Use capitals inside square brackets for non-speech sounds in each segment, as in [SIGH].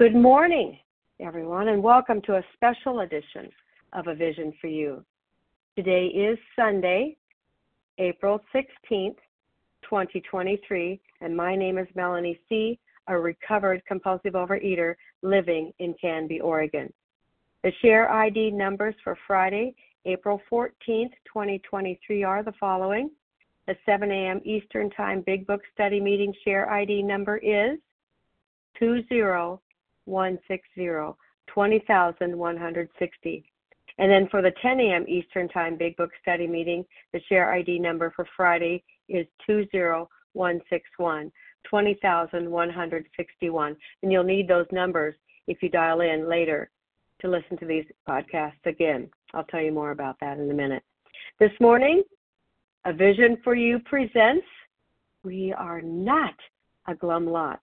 Good morning, everyone, and welcome to a special edition of A Vision for You. Today is Sunday, April 16th, 2023, and my name is Melanie C., a recovered compulsive overeater living in Canby, Oregon. The share ID numbers for Friday, April 14th, 2023 are the following. The 7 a.m. Eastern Time Big Book Study Meeting share ID number is 20 160, 20,160. And then for the 10 a.m. Eastern Time Big Book Study Meeting, the share ID number for Friday is 20161, 20,161. And you'll need those numbers if you dial in later to listen to these podcasts again. I'll tell you more about that in a minute. This morning, A Vision for You presents We Are Not a Glum Lot.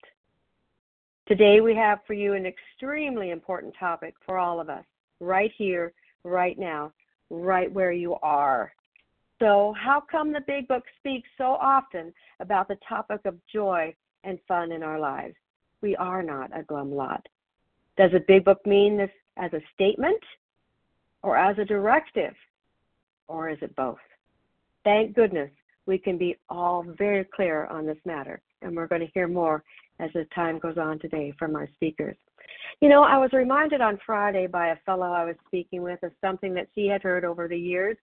Today, we have for you an extremely important topic for all of us, right here, right now, right where you are. So, how come the Big Book speaks so often about the topic of joy and fun in our lives? We are not a glum lot. Does the Big Book mean this as a statement or as a directive? Or is it both? Thank goodness we can be all very clear on this matter, and we're going to hear more as the time goes on today from our speakers. You know, I was reminded on Friday by a fellow I was speaking with of something that she had heard over the years,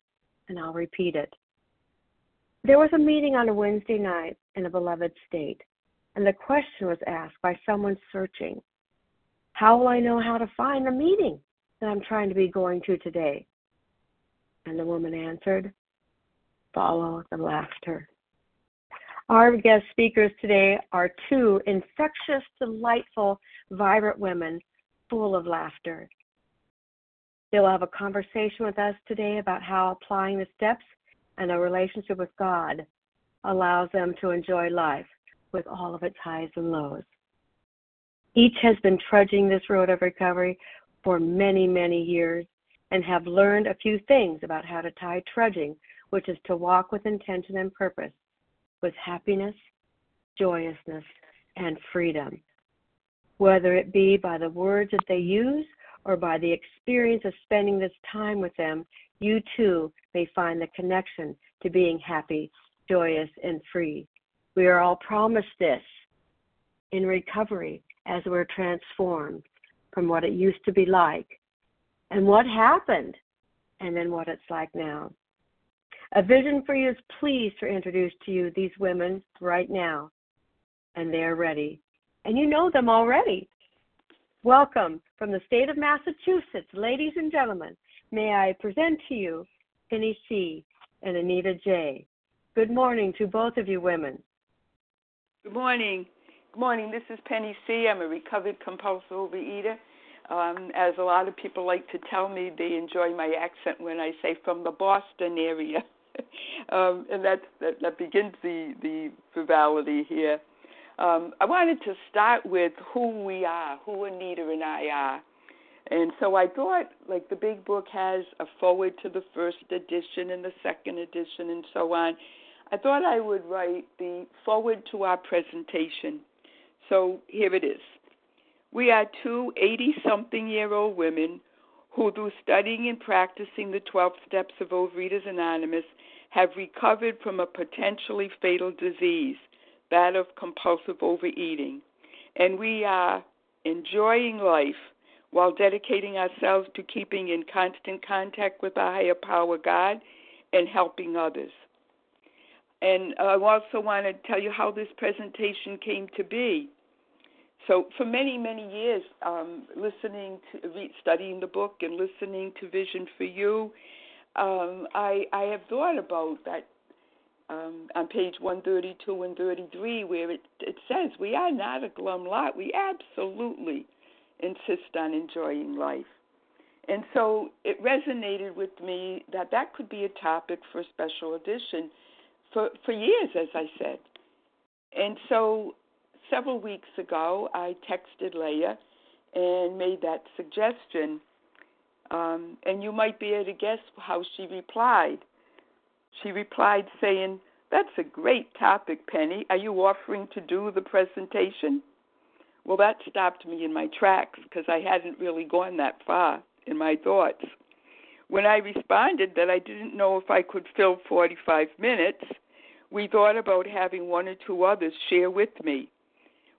and I'll repeat it. There was a meeting on a Wednesday night in a beloved state, and the question was asked by someone searching How will I know how to find the meeting that I'm trying to be going to today? And the woman answered, Follow the laughter. Our guest speakers today are two infectious, delightful, vibrant women full of laughter. They will have a conversation with us today about how applying the steps and a relationship with God allows them to enjoy life with all of its highs and lows. Each has been trudging this road of recovery for many, many years and have learned a few things about how to tie trudging, which is to walk with intention and purpose, with happiness, joyousness, and freedom. Whether it be by the words that they use or by the experience of spending this time with them, you too may find the connection to being happy, joyous, and free. We are all promised this in recovery as we're transformed from what it used to be like and what happened and then what it's like now. A Vision for You is pleased to introduce to you these women right now, and they are ready. And you know them already. Welcome from the state of Massachusetts, ladies and gentlemen. May I present to you Penny C. and Anita J. Good morning to both of you women. Good morning. Good morning. This is Penny C. I'm a recovered compulsive overeater. Um, as a lot of people like to tell me, they enjoy my accent when I say from the Boston area. [LAUGHS] [LAUGHS] um, and that, that that begins the the frivolity here. Um, I wanted to start with who we are, who Anita and I are. And so I thought, like the big book has a foreword to the first edition and the second edition and so on. I thought I would write the foreword to our presentation. So here it is. We are two 80 something year old women who, through studying and practicing the 12 steps of Overeaters Anonymous, have recovered from a potentially fatal disease, that of compulsive overeating. And we are enjoying life while dedicating ourselves to keeping in constant contact with our higher power, God, and helping others. And I also want to tell you how this presentation came to be. So, for many, many years, um, listening to, studying the book and listening to Vision for You, um, I, I have thought about that um, on page 132 and 33, where it, it says, We are not a glum lot. We absolutely insist on enjoying life. And so it resonated with me that that could be a topic for a special edition for, for years, as I said. And so several weeks ago, I texted Leah and made that suggestion. Um, and you might be able to guess how she replied. She replied saying, That's a great topic, Penny. Are you offering to do the presentation? Well, that stopped me in my tracks because I hadn't really gone that far in my thoughts. When I responded that I didn't know if I could fill 45 minutes, we thought about having one or two others share with me.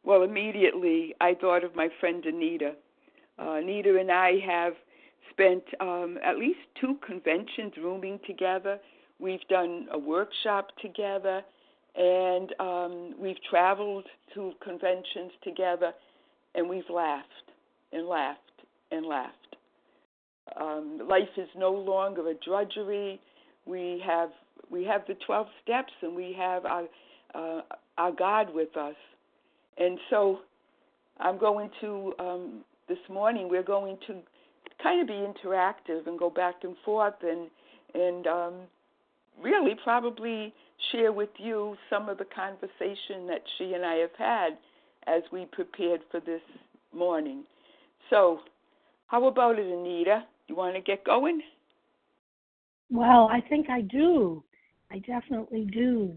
Well, immediately I thought of my friend Anita. Uh, Anita and I have spent um, at least two conventions rooming together. We've done a workshop together, and um, we've traveled to conventions together, and we've laughed and laughed and laughed. Um, life is no longer a drudgery. We have we have the 12 steps, and we have our uh, our God with us. And so, I'm going to um, this morning. We're going to kind of be interactive and go back and forth, and and um, really probably share with you some of the conversation that she and I have had as we prepared for this morning. So, how about it, Anita? You want to get going? Well, I think I do. I definitely do.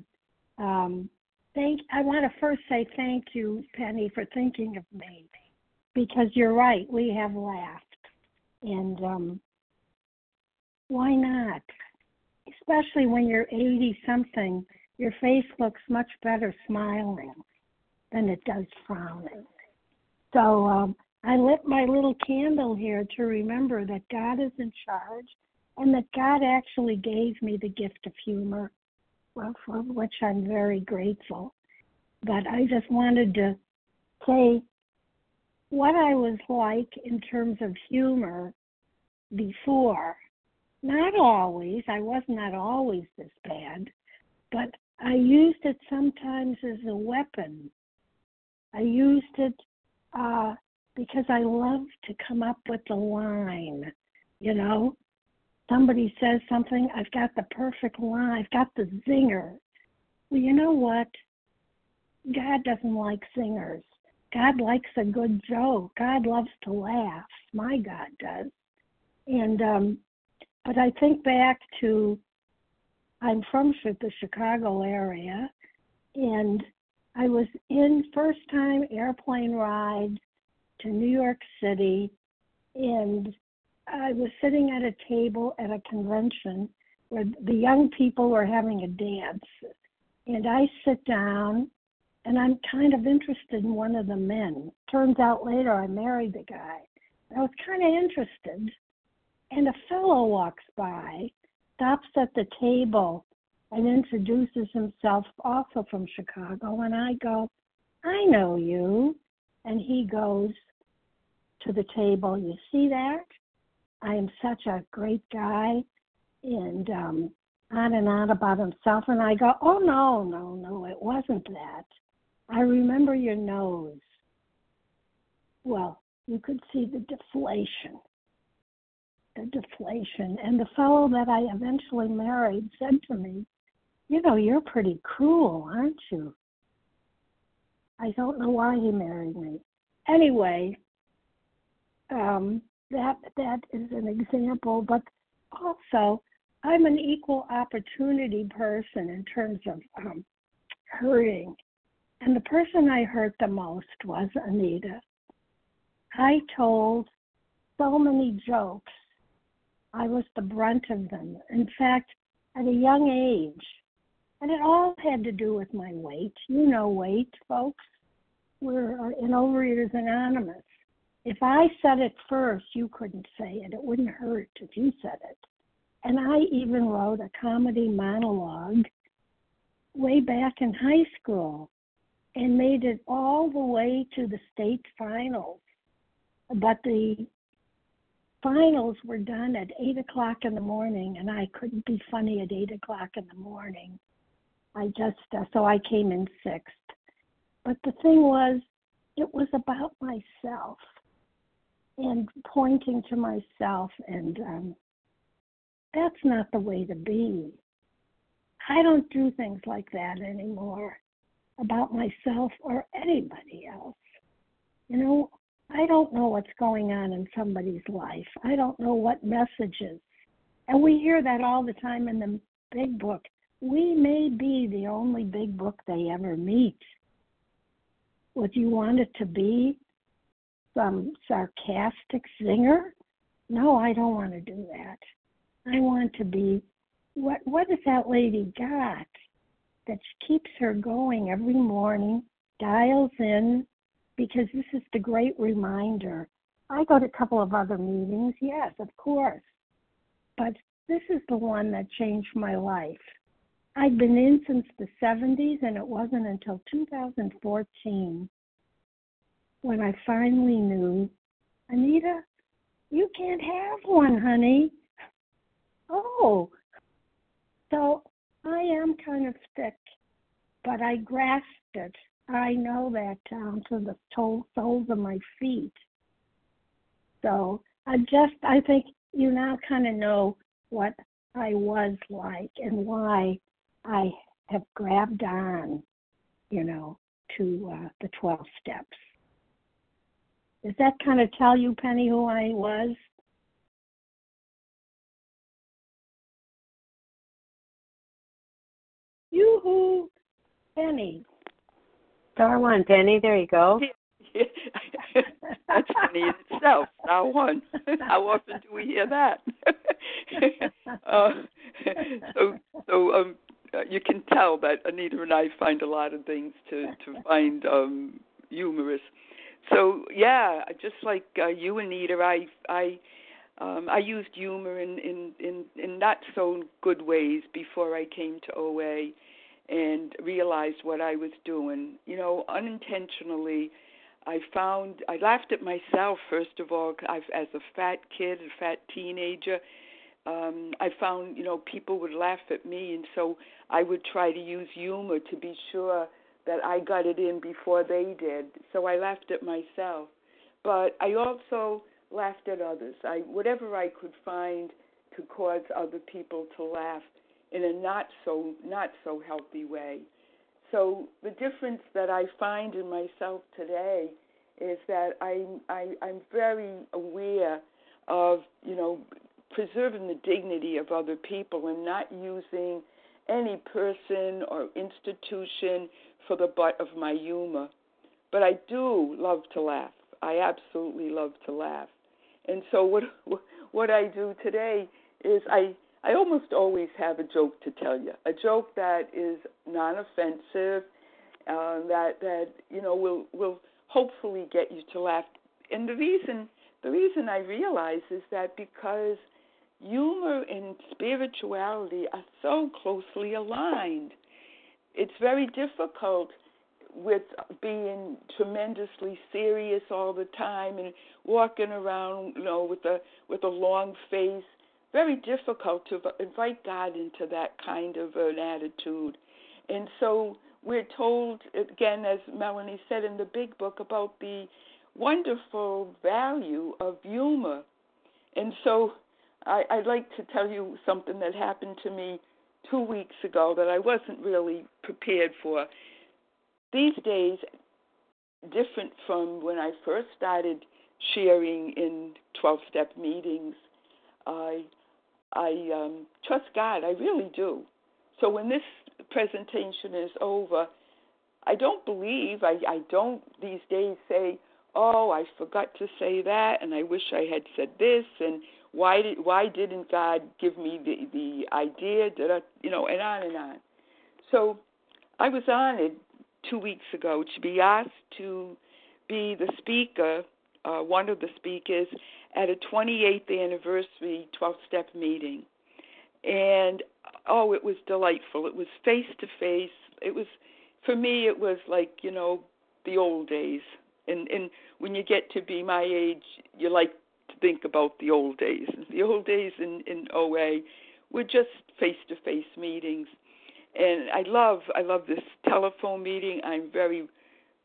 Um, thank. I want to first say thank you, Penny, for thinking of me, because you're right. We have laughed, and um, why not? Especially when you're 80 something, your face looks much better smiling than it does frowning. So um, I lit my little candle here to remember that God is in charge and that God actually gave me the gift of humor, for which I'm very grateful. But I just wanted to say what I was like in terms of humor before. Not always, I was not always this bad, but I used it sometimes as a weapon. I used it uh, because I love to come up with the line. You know, somebody says something, I've got the perfect line, I've got the zinger. Well, you know what? God doesn't like singers. God likes a good joke. God loves to laugh. My God does. And um but I think back to I'm from the Chicago area and I was in first time airplane ride to New York City, and I was sitting at a table at a convention where the young people were having a dance. And I sit down and I'm kind of interested in one of the men. Turns out later I married the guy. I was kind of interested. And a fellow walks by, stops at the table, and introduces himself, also from Chicago. And I go, I know you. And he goes, to the table. You see that? I am such a great guy, and um, on and on about himself. And I go, oh, no, no, no, it wasn't that. I remember your nose. Well, you could see the deflation. The deflation. And the fellow that I eventually married said to me, You know, you're pretty cruel, aren't you? I don't know why he married me. Anyway, um, that that is an example. But also, I'm an equal opportunity person in terms of um, hurting, and the person I hurt the most was Anita. I told so many jokes. I was the brunt of them. In fact, at a young age, and it all had to do with my weight. You know weight, folks. We're in Overeaters Anonymous if I said it first, you couldn't say it. It wouldn't hurt if you said it. And I even wrote a comedy monologue way back in high school and made it all the way to the state finals. But the finals were done at eight o'clock in the morning, and I couldn't be funny at eight o'clock in the morning. I just uh, so I came in sixth. But the thing was, it was about myself and pointing to myself and um, that's not the way to be. I don't do things like that anymore about myself or anybody else. You know i don't know what's going on in somebody's life. I don't know what messages. And we hear that all the time in the big book. We may be the only big book they ever meet. What you want it to be some sarcastic singer. No, I don't want to do that. I want to be what what has that lady got that keeps her going every morning, dials in because this is the great reminder. I go to a couple of other meetings, yes, of course. But this is the one that changed my life. I've been in since the 70s, and it wasn't until 2014 when I finally knew, Anita, you can't have one, honey. Oh, so I am kind of thick, but I grasped it. I know that down to the soles of my feet. So I just, I think you now kind of know what I was like and why I have grabbed on, you know, to uh, the 12 steps. Does that kind of tell you, Penny, who I was? Yoo-hoo, Penny. Star one, Penny. There you go. [LAUGHS] That's funny in itself. Star one. [LAUGHS] How often do we hear that? [LAUGHS] uh, so, so um, uh, you can tell that Anita and I find a lot of things to to find um humorous. So yeah, just like uh, you, Anita, I I um, I used humor in, in in in not so good ways before I came to OA and realized what I was doing. You know, unintentionally, I found I laughed at myself first of all. I've, as a fat kid, a fat teenager, um, I found you know people would laugh at me, and so I would try to use humor to be sure that I got it in before they did. So I laughed at myself, but I also laughed at others. I whatever I could find to cause other people to laugh in a not so not so healthy way. So the difference that I find in myself today is that I'm I, I'm very aware of you know preserving the dignity of other people and not using any person or institution for the butt of my humor. But I do love to laugh. I absolutely love to laugh. And so what [LAUGHS] what I do today is I I almost always have a joke to tell you, a joke that is non-offensive, uh, that that you know will will hopefully get you to laugh. And the reason the reason I realize is that because humor and spirituality are so closely aligned, it's very difficult with being tremendously serious all the time and walking around, you know, with a with a long face. Very difficult to invite God into that kind of an attitude. And so we're told again, as Melanie said in the big book, about the wonderful value of humor. And so I, I'd like to tell you something that happened to me two weeks ago that I wasn't really prepared for. These days, different from when I first started sharing in 12 step meetings, I I um, trust God. I really do. So when this presentation is over, I don't believe, I, I don't these days say, oh, I forgot to say that, and I wish I had said this, and why did why didn't God give me the the idea? Did I, you know, and on and on. So I was honored two weeks ago to be asked to be the speaker, uh, one of the speakers at a 28th anniversary 12 step meeting. And oh, it was delightful. It was face to face. It was, for me, it was like, you know, the old days. And, and when you get to be my age, you like think about the old days. The old days in, in OA were just face to face meetings. And I love I love this telephone meeting. I'm very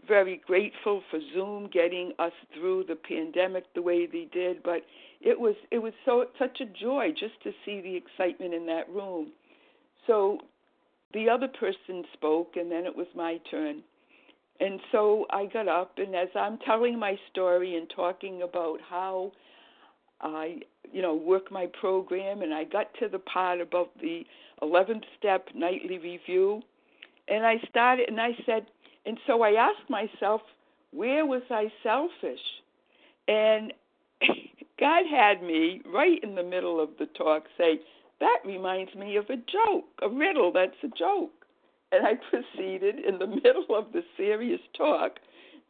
very grateful for Zoom getting us through the pandemic the way they did, but it was it was so such a joy just to see the excitement in that room. So the other person spoke and then it was my turn. And so I got up and as I'm telling my story and talking about how I you know work my program and I got to the part about the 11th step nightly review and I started and I said and so I asked myself, where was I selfish? And [LAUGHS] God had me right in the middle of the talk say, That reminds me of a joke, a riddle that's a joke. And I [LAUGHS] proceeded in the middle of the serious talk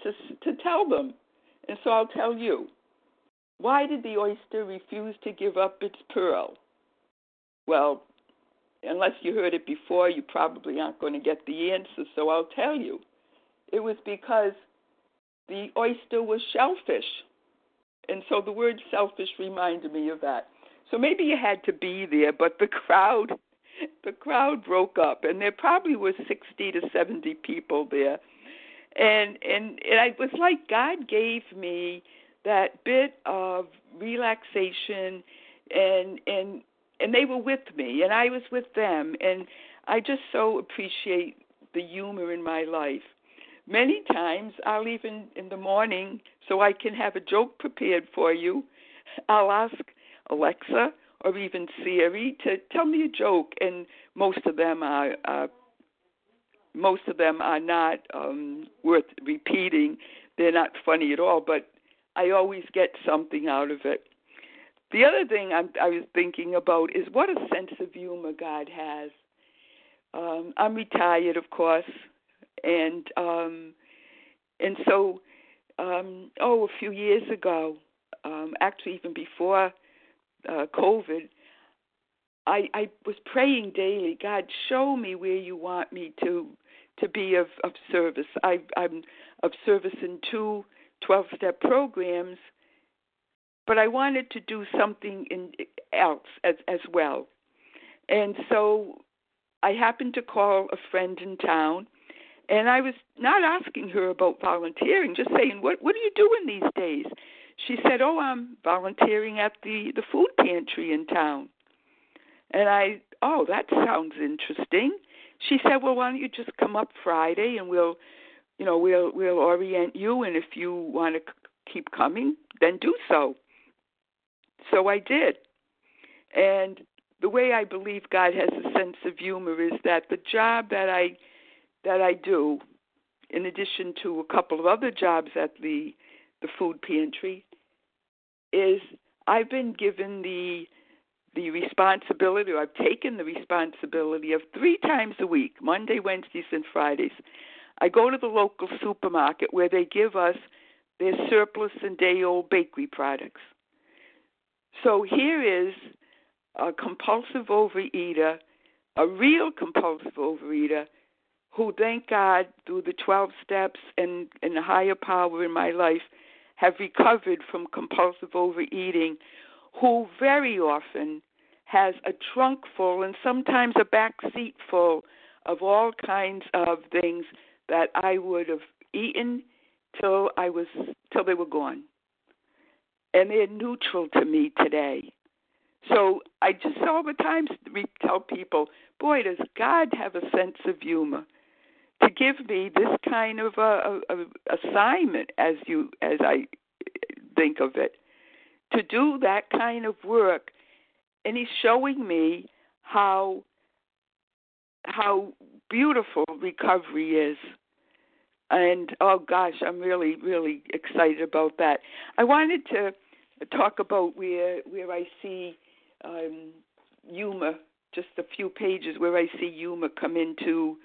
to, to tell them. And so I'll tell you. Why did the oyster refuse to give up its pearl? Well, unless you heard it before, you probably aren't going to get the answer, so I'll tell you. It was because the oyster was shellfish. And so the word selfish reminded me of that. So maybe you had to be there, but the crowd the crowd broke up and there probably were 60 to 70 people there. And and it was like God gave me that bit of relaxation and and and they were with me and I was with them and I just so appreciate the humor in my life. Many times I'll even in the morning so I can have a joke prepared for you. I'll ask Alexa or even Siri to tell me a joke, and most of them are most of them are not um, worth repeating. They're not funny at all, but I always get something out of it. The other thing I'm, I was thinking about is what a sense of humor God has. Um, I'm retired, of course, and um, and so um, oh, a few years ago, um, actually even before uh, COVID, I, I was praying daily. God, show me where you want me to to be of, of service. I, I'm of service in two 12 step programs, but I wanted to do something in, else as, as well. And so I happened to call a friend in town, and I was not asking her about volunteering, just saying, "What what are you doing these days?" She said, "Oh, I'm volunteering at the the food pantry in town." And I, "Oh, that sounds interesting." She said, "Well, why don't you just come up Friday and we'll, you know, we'll we'll orient you and if you want to c- keep coming, then do so." So I did. And the way I believe God has a sense of humor is that the job that I that I do, in addition to a couple of other jobs at the the food pantry, is I've been given the the responsibility, or I've taken the responsibility of three times a week, Monday, Wednesdays, and Fridays. I go to the local supermarket where they give us their surplus and day old bakery products. So here is a compulsive overeater, a real compulsive overeater, who, thank God, through the 12 steps and, and higher power in my life, have recovered from compulsive overeating, who very often has a trunk full and sometimes a back seat full of all kinds of things that I would have eaten till I was till they were gone. And they're neutral to me today. So I just all the time tell people, boy, does God have a sense of humor to give me this kind of a, a, a assignment, as you as I think of it, to do that kind of work, and He's showing me how how beautiful recovery is. And oh gosh, I'm really, really excited about that. I wanted to talk about where where I see um, humor, just a few pages where I see humor come into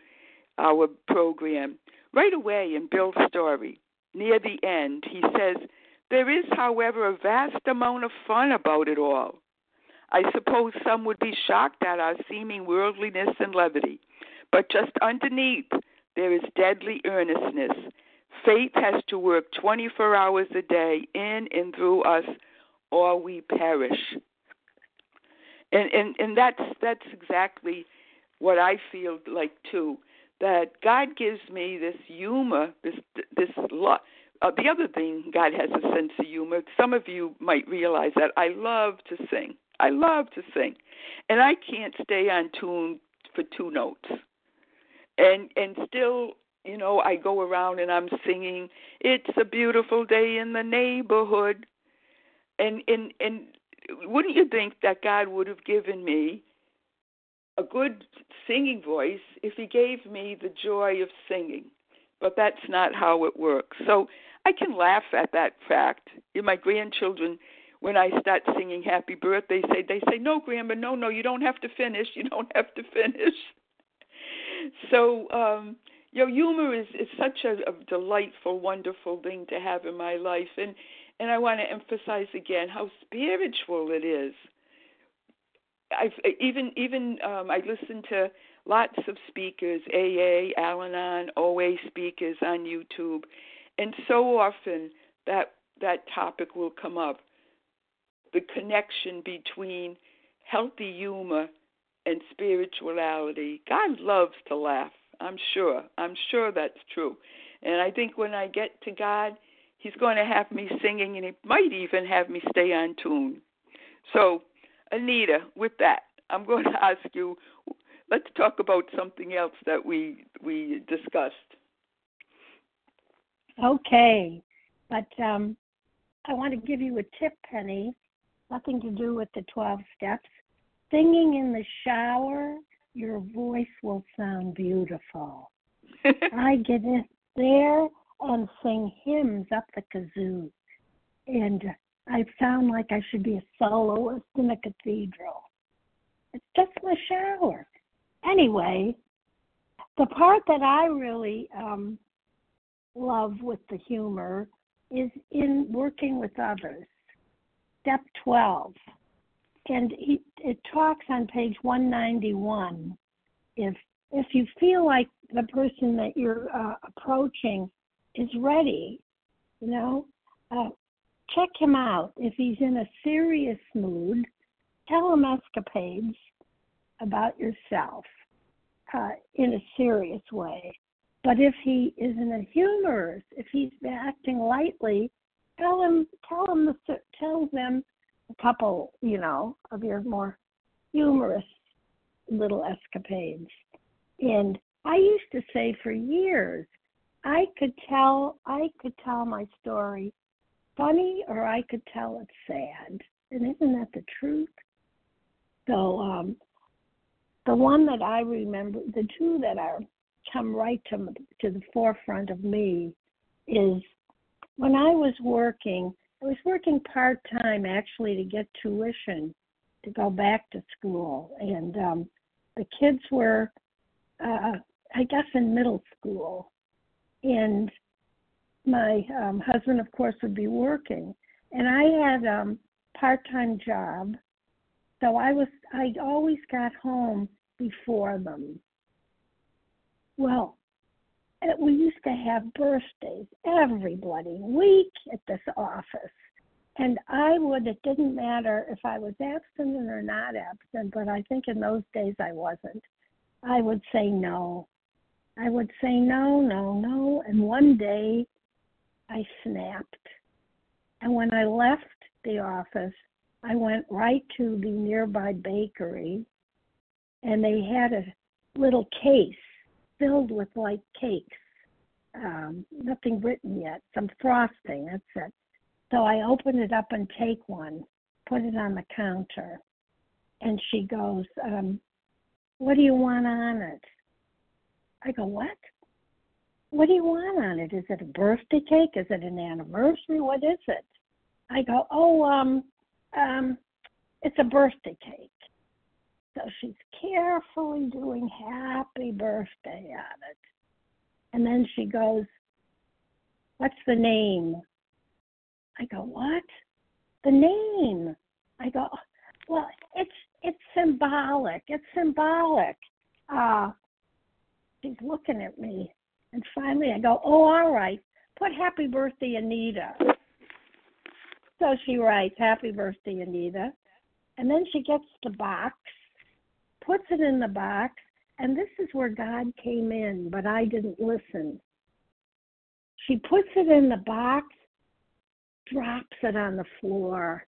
our program. Right away in Bill's story, near the end, he says, There is, however, a vast amount of fun about it all. I suppose some would be shocked at our seeming worldliness and levity, but just underneath there is deadly earnestness. Faith has to work 24 hours a day in and through us, or we perish and and and that's that's exactly what I feel like too. That God gives me this humor, this this lot. Uh, the other thing, God has a sense of humor. Some of you might realize that I love to sing. I love to sing, and I can't stay on tune for two notes. And and still, you know, I go around and I'm singing. It's a beautiful day in the neighborhood, and and and wouldn't you think that God would have given me a good singing voice if He gave me the joy of singing? But that's not how it works. So I can laugh at that fact. My grandchildren, when I start singing Happy Birthday, say they say, "No, Grandma, no, no, you don't have to finish. You don't have to finish." So, um, you know, humor is is such a, a delightful, wonderful thing to have in my life, and and I want to emphasize again how spiritual it is. I've even even um, I listen to lots of speakers, AA, Al-Anon, OA speakers on YouTube, and so often that that topic will come up. The connection between healthy humor and spirituality. God loves to laugh. I'm sure. I'm sure that's true. And I think when I get to God, He's going to have me singing, and He might even have me stay on tune. So, Anita, with that, I'm going [LAUGHS] to ask you. Let's talk about something else that we we discussed. Okay, but um, I want to give you a tip, Penny. Nothing to do with the 12 steps. Singing in the shower, your voice will sound beautiful. [LAUGHS] I get in there and sing hymns up the kazoo. And I sound like I should be a soloist in a cathedral. It's just my shower. Anyway, the part that I really um, love with the humor is in working with others. Step 12. And he, it talks on page 191. If if you feel like the person that you're uh, approaching is ready, you know, uh, check him out. If he's in a serious mood, tell him escapades about yourself uh, in a serious way. But if he is in a humorous, if he's acting lightly, tell him, tell him, the, tell them a couple, you know, of your more humorous little escapades. And I used to say for years, I could tell, I could tell my story funny or I could tell it sad. And isn't that the truth? So, um, the one that I remember, the two that are come right to to the forefront of me is when I was working. I was working part time actually to get tuition to go back to school, and um, the kids were, uh, I guess, in middle school, and my um, husband, of course, would be working, and I had um, part time job, so I was I always got home before them. Well, we used to have birthdays every bloody week at this office. And I would, it didn't matter if I was absent or not absent, but I think in those days I wasn't. I would say no. I would say no, no, no. And one day I snapped. And when I left the office, I went right to the nearby bakery and they had a little case filled with like cakes. Um, nothing written yet, some frosting, that's it. So I open it up and take one, put it on the counter. And she goes, um, What do you want on it? I go, What? What do you want on it? Is it a birthday cake? Is it an anniversary? What is it? I go, Oh, um, um, it's a birthday cake. So she's carefully doing happy birthday on it. And then she goes, What's the name? I go, What? The name. I go, Well, it's it's symbolic. It's symbolic. Uh she's looking at me. And finally I go, Oh, all right. Put happy birthday, Anita. So she writes, Happy birthday, Anita. And then she gets the box puts it in the box, and this is where God came in, but I didn't listen. She puts it in the box, drops it on the floor.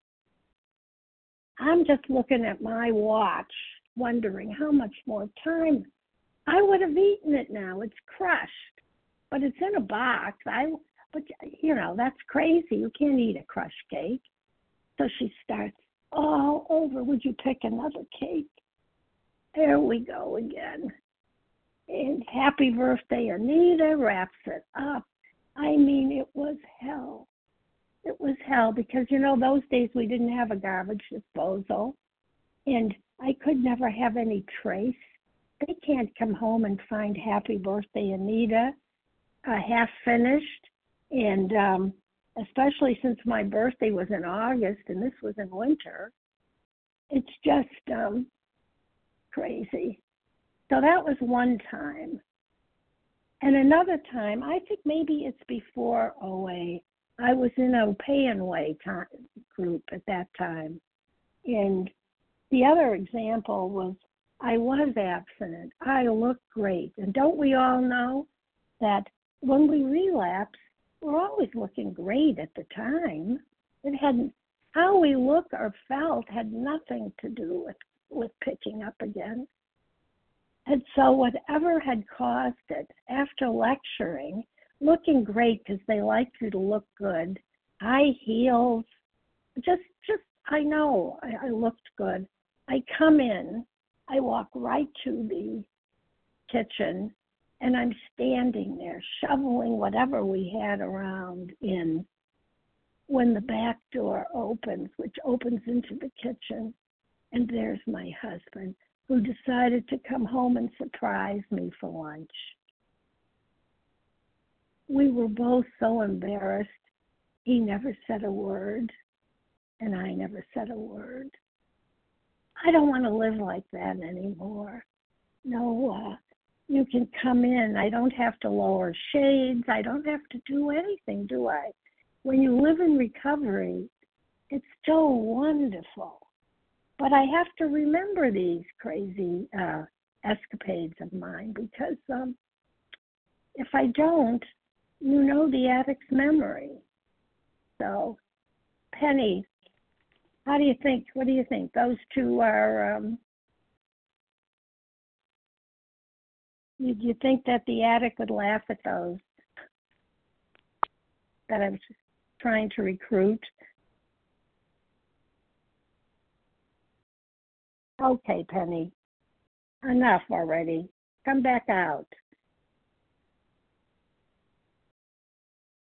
I'm just looking at my watch, wondering how much more time. I would have eaten it now. It's crushed, but it's in a box. I, but you know that's crazy. You can't eat a crushed cake. So she starts all over. Would you pick another cake? There we go again. And happy birthday, Anita wraps it up. I mean, it was hell. It was hell because, you know, those days we didn't have a garbage disposal and I could never have any trace. They can't come home and find Happy Birthday Anita uh, half finished. And um, especially since my birthday was in August and this was in winter, it's just um, crazy. So that was one time. And another time, I think maybe it's before OA, I was in a pay and way time, group at that time. And the other example was I was abstinent. I looked great. And don't we all know that when we relapse, we're always looking great at the time. It hadn't how we look or felt had nothing to do with with picking up again. And so whatever had caused it, after lecturing, looking great because they like you to look good, high heels, just just I know I, I looked good. I come in, I walk right to the kitchen, and I'm standing there shoveling whatever we had around in when the back door opens, which opens into the kitchen, and there's my husband who decided to come home and surprise me for lunch. We were both so embarrassed. He never said a word, and I never said a word. I don't want to live like that anymore. No, uh, you can come in. I don't have to lower shades. I don't have to do anything, do I? When you live in recovery, it's so wonderful. But I have to remember these crazy uh, escapades of mine because um, if I don't, you know the addict's memory. So, Penny, how do you think? What do you think? Those two are um, You, you think that the addict would laugh at those that I'm trying to recruit? Okay, Penny. Enough already. Come back out.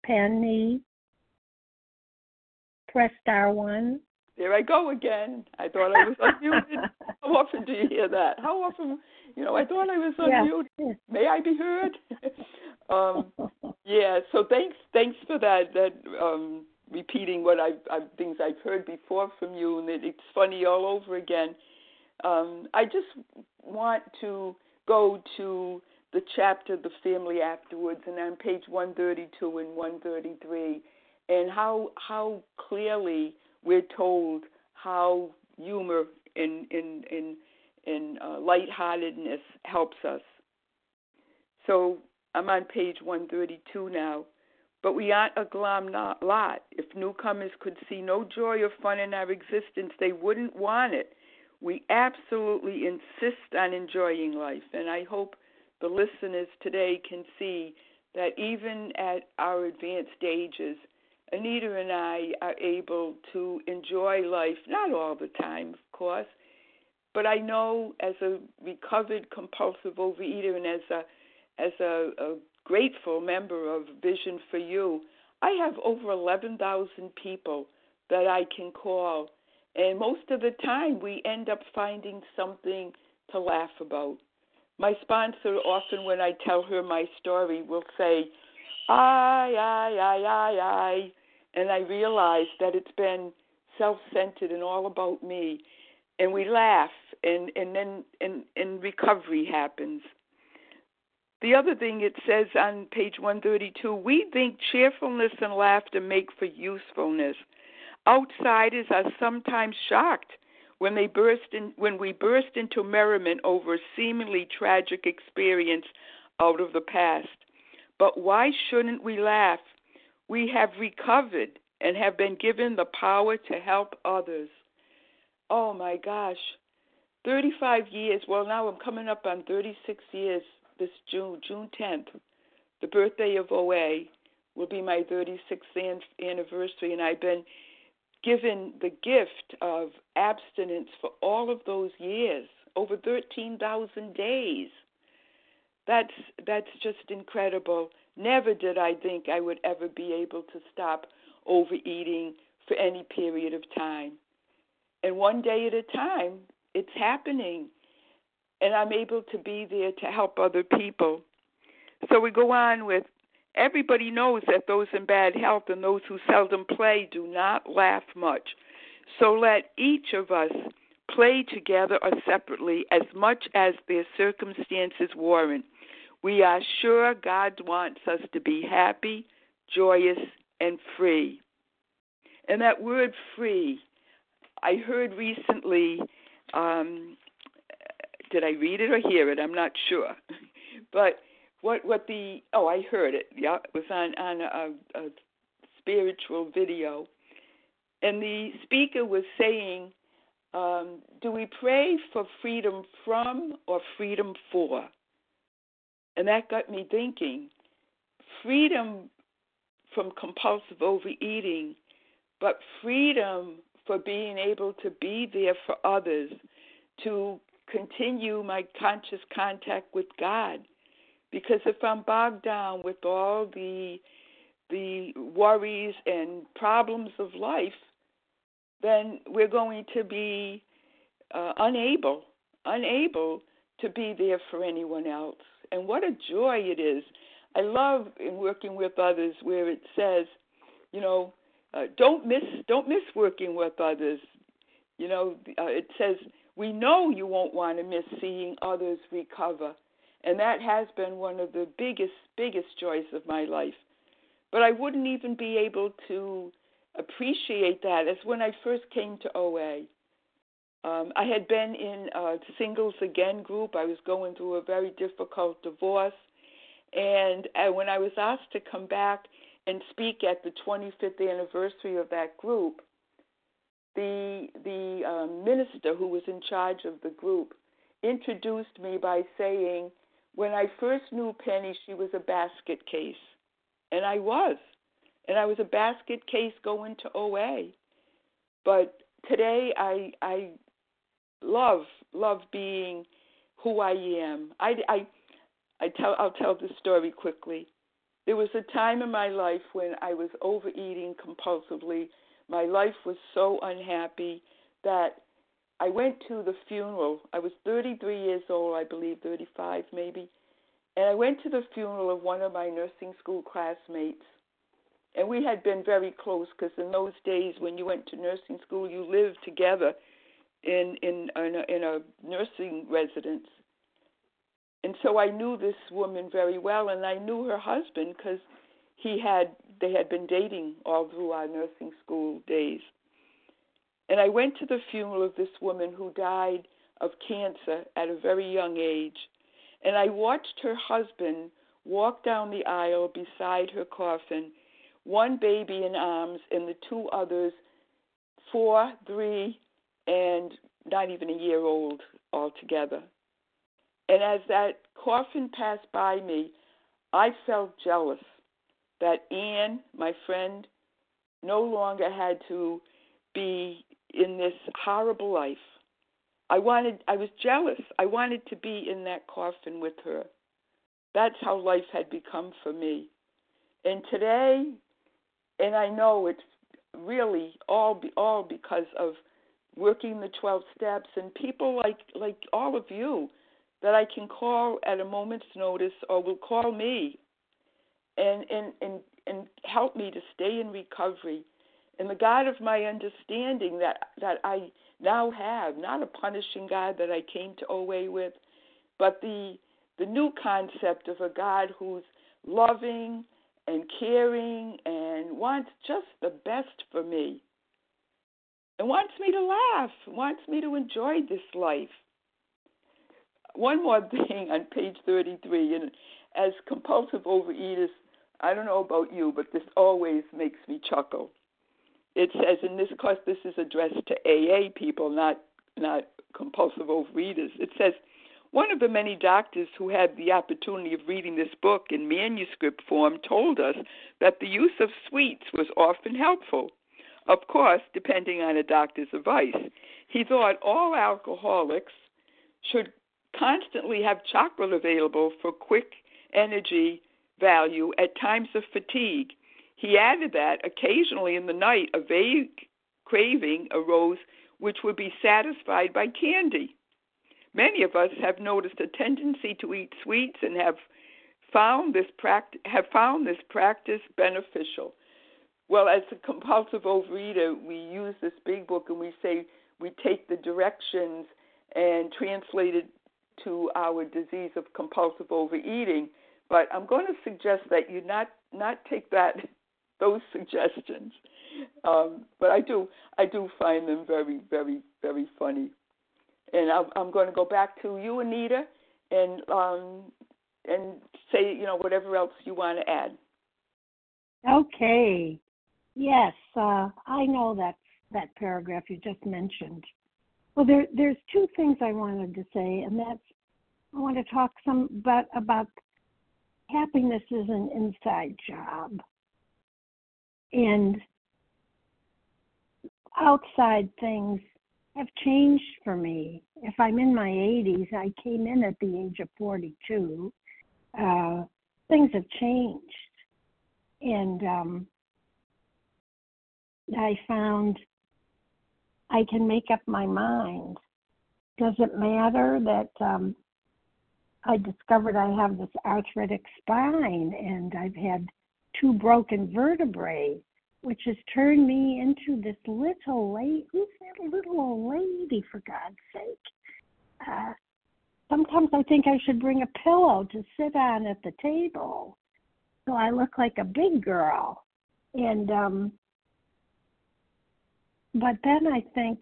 Penny. Press star one. There I go again. I thought I was unmuted. [LAUGHS] How often do you hear that? How often you know, I thought I was on yeah. mute. May I be heard? [LAUGHS] um, yeah. So thanks, thanks for that. That um, repeating what I've, I've things I've heard before from you, and it, it's funny all over again. Um, I just want to go to the chapter "The Family Afterwards," and on page 132 and 133, and how how clearly we're told how humor in in in and uh, lightheartedness helps us. So I'm on page 132 now. But we aren't a glum lot. If newcomers could see no joy or fun in our existence, they wouldn't want it. We absolutely insist on enjoying life, and I hope the listeners today can see that even at our advanced ages, Anita and I are able to enjoy life, not all the time, of course, but I know as a recovered compulsive overeater and as a as a, a grateful member of Vision for You, I have over 11,000 people that I can call. And most of the time, we end up finding something to laugh about. My sponsor, often when I tell her my story, will say, I, I, I, I, I. And I realize that it's been self centered and all about me and we laugh and and then and and recovery happens the other thing it says on page 132 we think cheerfulness and laughter make for usefulness outsiders are sometimes shocked when they burst in when we burst into merriment over a seemingly tragic experience out of the past but why shouldn't we laugh we have recovered and have been given the power to help others oh my gosh, 35 years. Well, now I'm coming up on 36 years this June, June 10th. The birthday of OA will be my 36th anniversary, and I've been given the gift of abstinence for all of those years, over 13,000 days. That's that's just incredible. Never did I think I would ever be able to stop overeating for any period of time. And one day at a time, it's happening. And I'm able to be there to help other people. So we go on with everybody knows that those in bad health and those who seldom play do not laugh much. So let each of us play together or separately as much as their circumstances warrant. We are sure God wants us to be happy, joyous, and free. And that word free, I heard recently, um, did I read it or hear it? I'm not sure. [LAUGHS] But what what the oh I heard it. Yeah, it was on on a, a spiritual video, and the speaker was saying, um, "Do we pray for freedom from or freedom for?" And that got me thinking. Freedom from compulsive overeating, but freedom for being able to be there for others, to continue my conscious contact with God because if I'm bogged down with all the the worries and problems of life, then we're going to be uh, unable unable to be there for anyone else. And what a joy it is. I love in working with others where it says, you know, uh, don't miss don't miss working with others. You know, uh, it says we know you won't want to miss seeing others recover and that has been one of the biggest, biggest joys of my life. But I wouldn't even be able to appreciate that as when I first came to OA. Um, I had been in a Singles Again group. I was going through a very difficult divorce. And uh, when I was asked to come back and speak at the 25th anniversary of that group, the the um, minister who was in charge of the group introduced me by saying, when I first knew Penny, she was a basket case, and I was, and I was a basket case going to OA. But today, I I love love being who I am. I I I tell I'll tell the story quickly. There was a time in my life when I was overeating compulsively. My life was so unhappy that I went to the funeral. I was 33 years old, I believe, 35 maybe. And I went to the funeral of one of my nursing school classmates. And we had been very close because in those days, when you went to nursing school, you lived together in in in a, in a nursing residence. And so I knew this woman very well, and I knew her husband because he had they had been dating all through our nursing school days. And I went to the funeral of this woman who died of cancer at a very young age. And I watched her husband walk down the aisle beside her coffin, one baby in arms, and the two others, four, three, and not even a year old altogether. And as that coffin passed by me, I felt jealous that Anne, my friend, no longer had to be in this horrible life. I wanted I was jealous. I wanted to be in that coffin with her. That's how life had become for me. And today and I know it's really all be, all because of working the 12 steps and people like like all of you that I can call at a moment's notice or will call me and and and and help me to stay in recovery and the God of my understanding that that I now have, not a punishing God that I came to OA with, but the the new concept of a God who's loving and caring and wants just the best for me. And wants me to laugh, wants me to enjoy this life. One more [LAUGHS] thing on page 33, and as compulsive overeaters, I don't know about you, but this always makes me chuckle it says in this course this is addressed to AA people, not not compulsive overeaters. It says one of the many doctors who had the opportunity of reading this book in manuscript form told us that the use of sweets was often helpful. Of course, depending on a doctor's advice. He thought all alcoholics should constantly have chocolate available for quick energy value at times of fatigue. He added that occasionally in the night a vague craving arose which would be satisfied by candy. Many of us have noticed a tendency to eat sweets and have found this practice have found this practice beneficial. Well, as a compulsive overeater, we use this big book and we say we take the directions and translate it to our disease of compulsive overeating. But I'm going to suggest that you not not take that those [LAUGHS] suggestions. Um, but I do I do find them very very very funny. And I'm, going to go back to you, Anita, and um, and say you know whatever else you want to add. Okay. Yes, uh, I know that that paragraph you just mentioned. Well, there there's two things I wanted to say, and that's I want to talk some but about happiness is an inside job, and outside things have changed for me. If I'm in my 80s, I came in at the age of 42. Uh, things have changed, and um, I found I can make up my mind. Does it matter that um, I discovered I have this arthritic spine and I've had two broken vertebrae, which has turned me into this little lady. Who's that little old lady, for God's sake? Uh, sometimes I think I should bring a pillow to sit on at the table so I look like a big girl. And um, but then I think,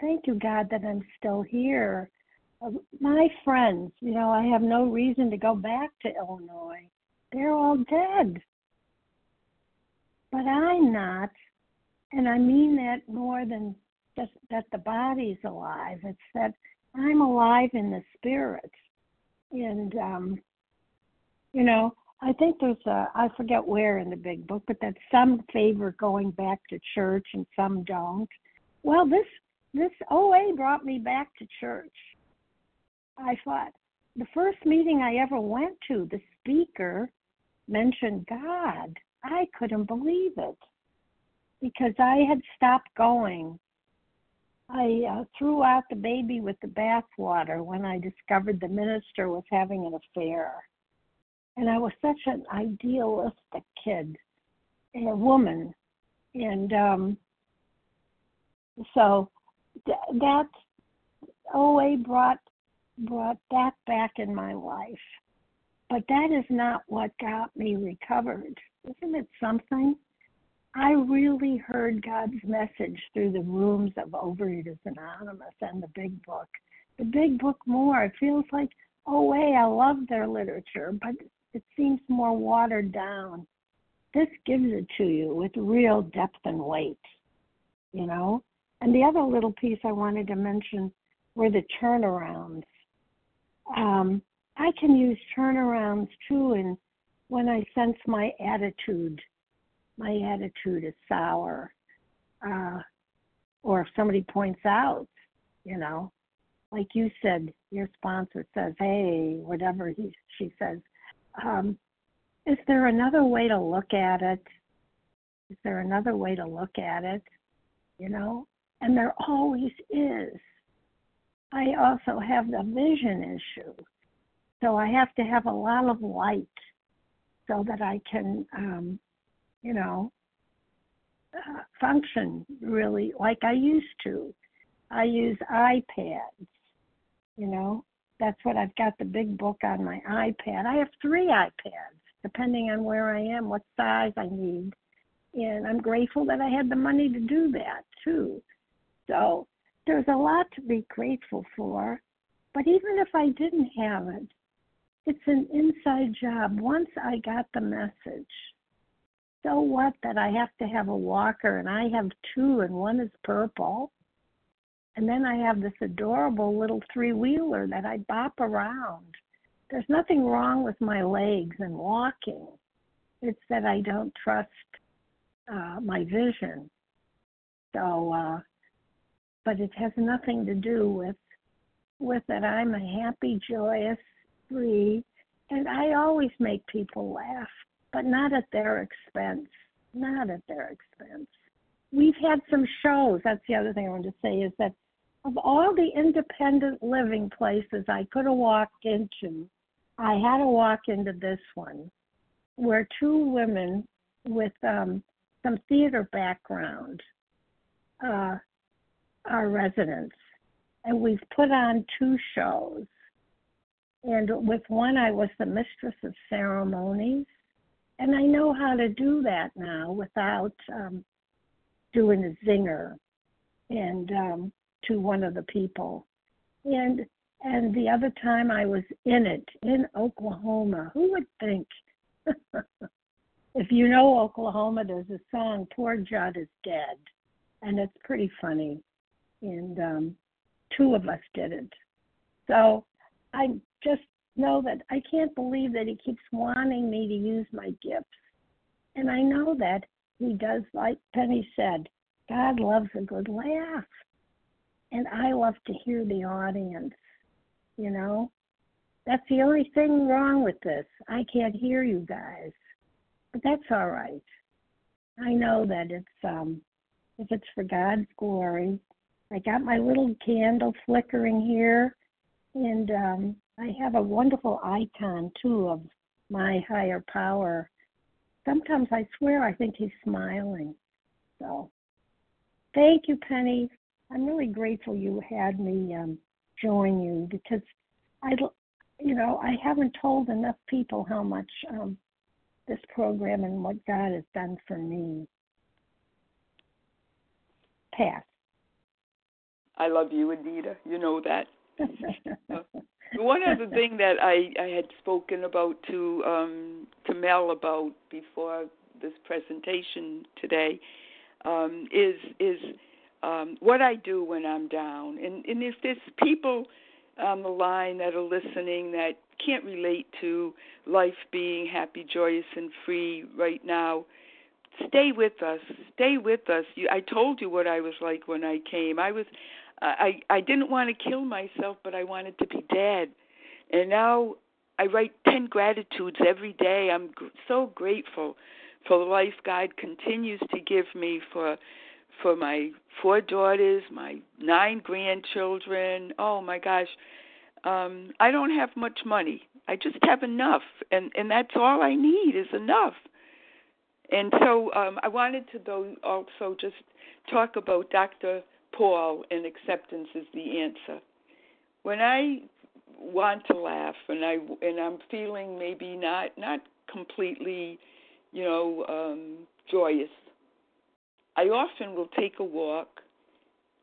thank you, God, that I'm still here. Uh, my friends, you know, I have no reason to go back to Illinois. They're all dead. But I'm not. And I mean that more than just that the body's alive. It's that I'm alive in the spirit. And, um, you know, I think there's a I forget where in the big book, but that some favor going back to church and some don't. Well, this this OA brought me back to church. I thought the first meeting I ever went to, the speaker mentioned God. I couldn't believe it because I had stopped going. I uh, threw out the baby with the bathwater when I discovered the minister was having an affair and I was such an idealistic kid and a woman, and um, so th- that OA brought brought that back in my life. But that is not what got me recovered. Isn't it something? I really heard God's message through the rooms of Overeaters Anonymous and the Big Book. The Big Book more. It feels like, oh, wait, I love their literature, but it seems more watered down. This gives it to you with real depth and weight, you know? And the other little piece I wanted to mention were the turnarounds. Um, I can use turnarounds too and when I sense my attitude, my attitude is sour. Uh, or if somebody points out, you know, like you said, your sponsor says, "Hey, whatever he she says, um, is there another way to look at it? Is there another way to look at it? You know? And there always is. I also have the vision issue. So I have to have a lot of light so that I can, um, you know, uh, function really like I used to. I use iPads, you know, that's what I've got the big book on my iPad. I have three iPads, depending on where I am, what size I need. And I'm grateful that I had the money to do that too. So there's a lot to be grateful for. But even if I didn't have it, it's an inside job. Once I got the message, so what that I have to have a walker and I have two and one is purple and then I have this adorable little three wheeler that I bop around. There's nothing wrong with my legs and walking. It's that I don't trust uh, my vision. So, uh, but it has nothing to do with with that I'm a happy, joyous, And I always make people laugh, but not at their expense. Not at their expense. We've had some shows. That's the other thing I want to say is that of all the independent living places I could have walked into, I had to walk into this one where two women with um, some theater background uh, are residents. And we've put on two shows. And with one, I was the mistress of ceremonies. And I know how to do that now without um, doing a zinger and um, to one of the people. And and the other time I was in it in Oklahoma. Who would think? [LAUGHS] if you know Oklahoma, there's a song "Poor Jud is Dead," and it's pretty funny. And um, two of us did it. So I just know that I can't believe that he keeps wanting me to use my gifts. And I know that he does, like Penny said, God loves a good laugh. And I love to hear the audience, you know? That's the only thing wrong with this. I can't hear you guys. But that's all right. I know that it's um if it's for God's glory. I got my little candle flickering here and um I have a wonderful icon too of my higher power. Sometimes I swear I think he's smiling. So thank you, Penny. I'm really grateful you had me um, join you because I, you know, I haven't told enough people how much um, this program and what God has done for me. Pass. I love you, Anita. You know that. [LAUGHS] [LAUGHS] One other thing that I, I had spoken about to um, to Mel about before this presentation today um, is is um, what I do when I'm down, and and if there's people on the line that are listening that can't relate to life being happy, joyous, and free right now, stay with us. Stay with us. You, I told you what I was like when I came. I was I I didn't want to kill myself, but I wanted to be dead. And now I write 10 gratitudes every day. I'm gr- so grateful for the life God continues to give me for for my four daughters, my nine grandchildren. Oh my gosh. Um I don't have much money. I just have enough and and that's all I need is enough. And so um I wanted to though also just talk about Dr. Paul and acceptance is the answer. When I want to laugh and I and I'm feeling maybe not not completely, you know, um joyous, I often will take a walk,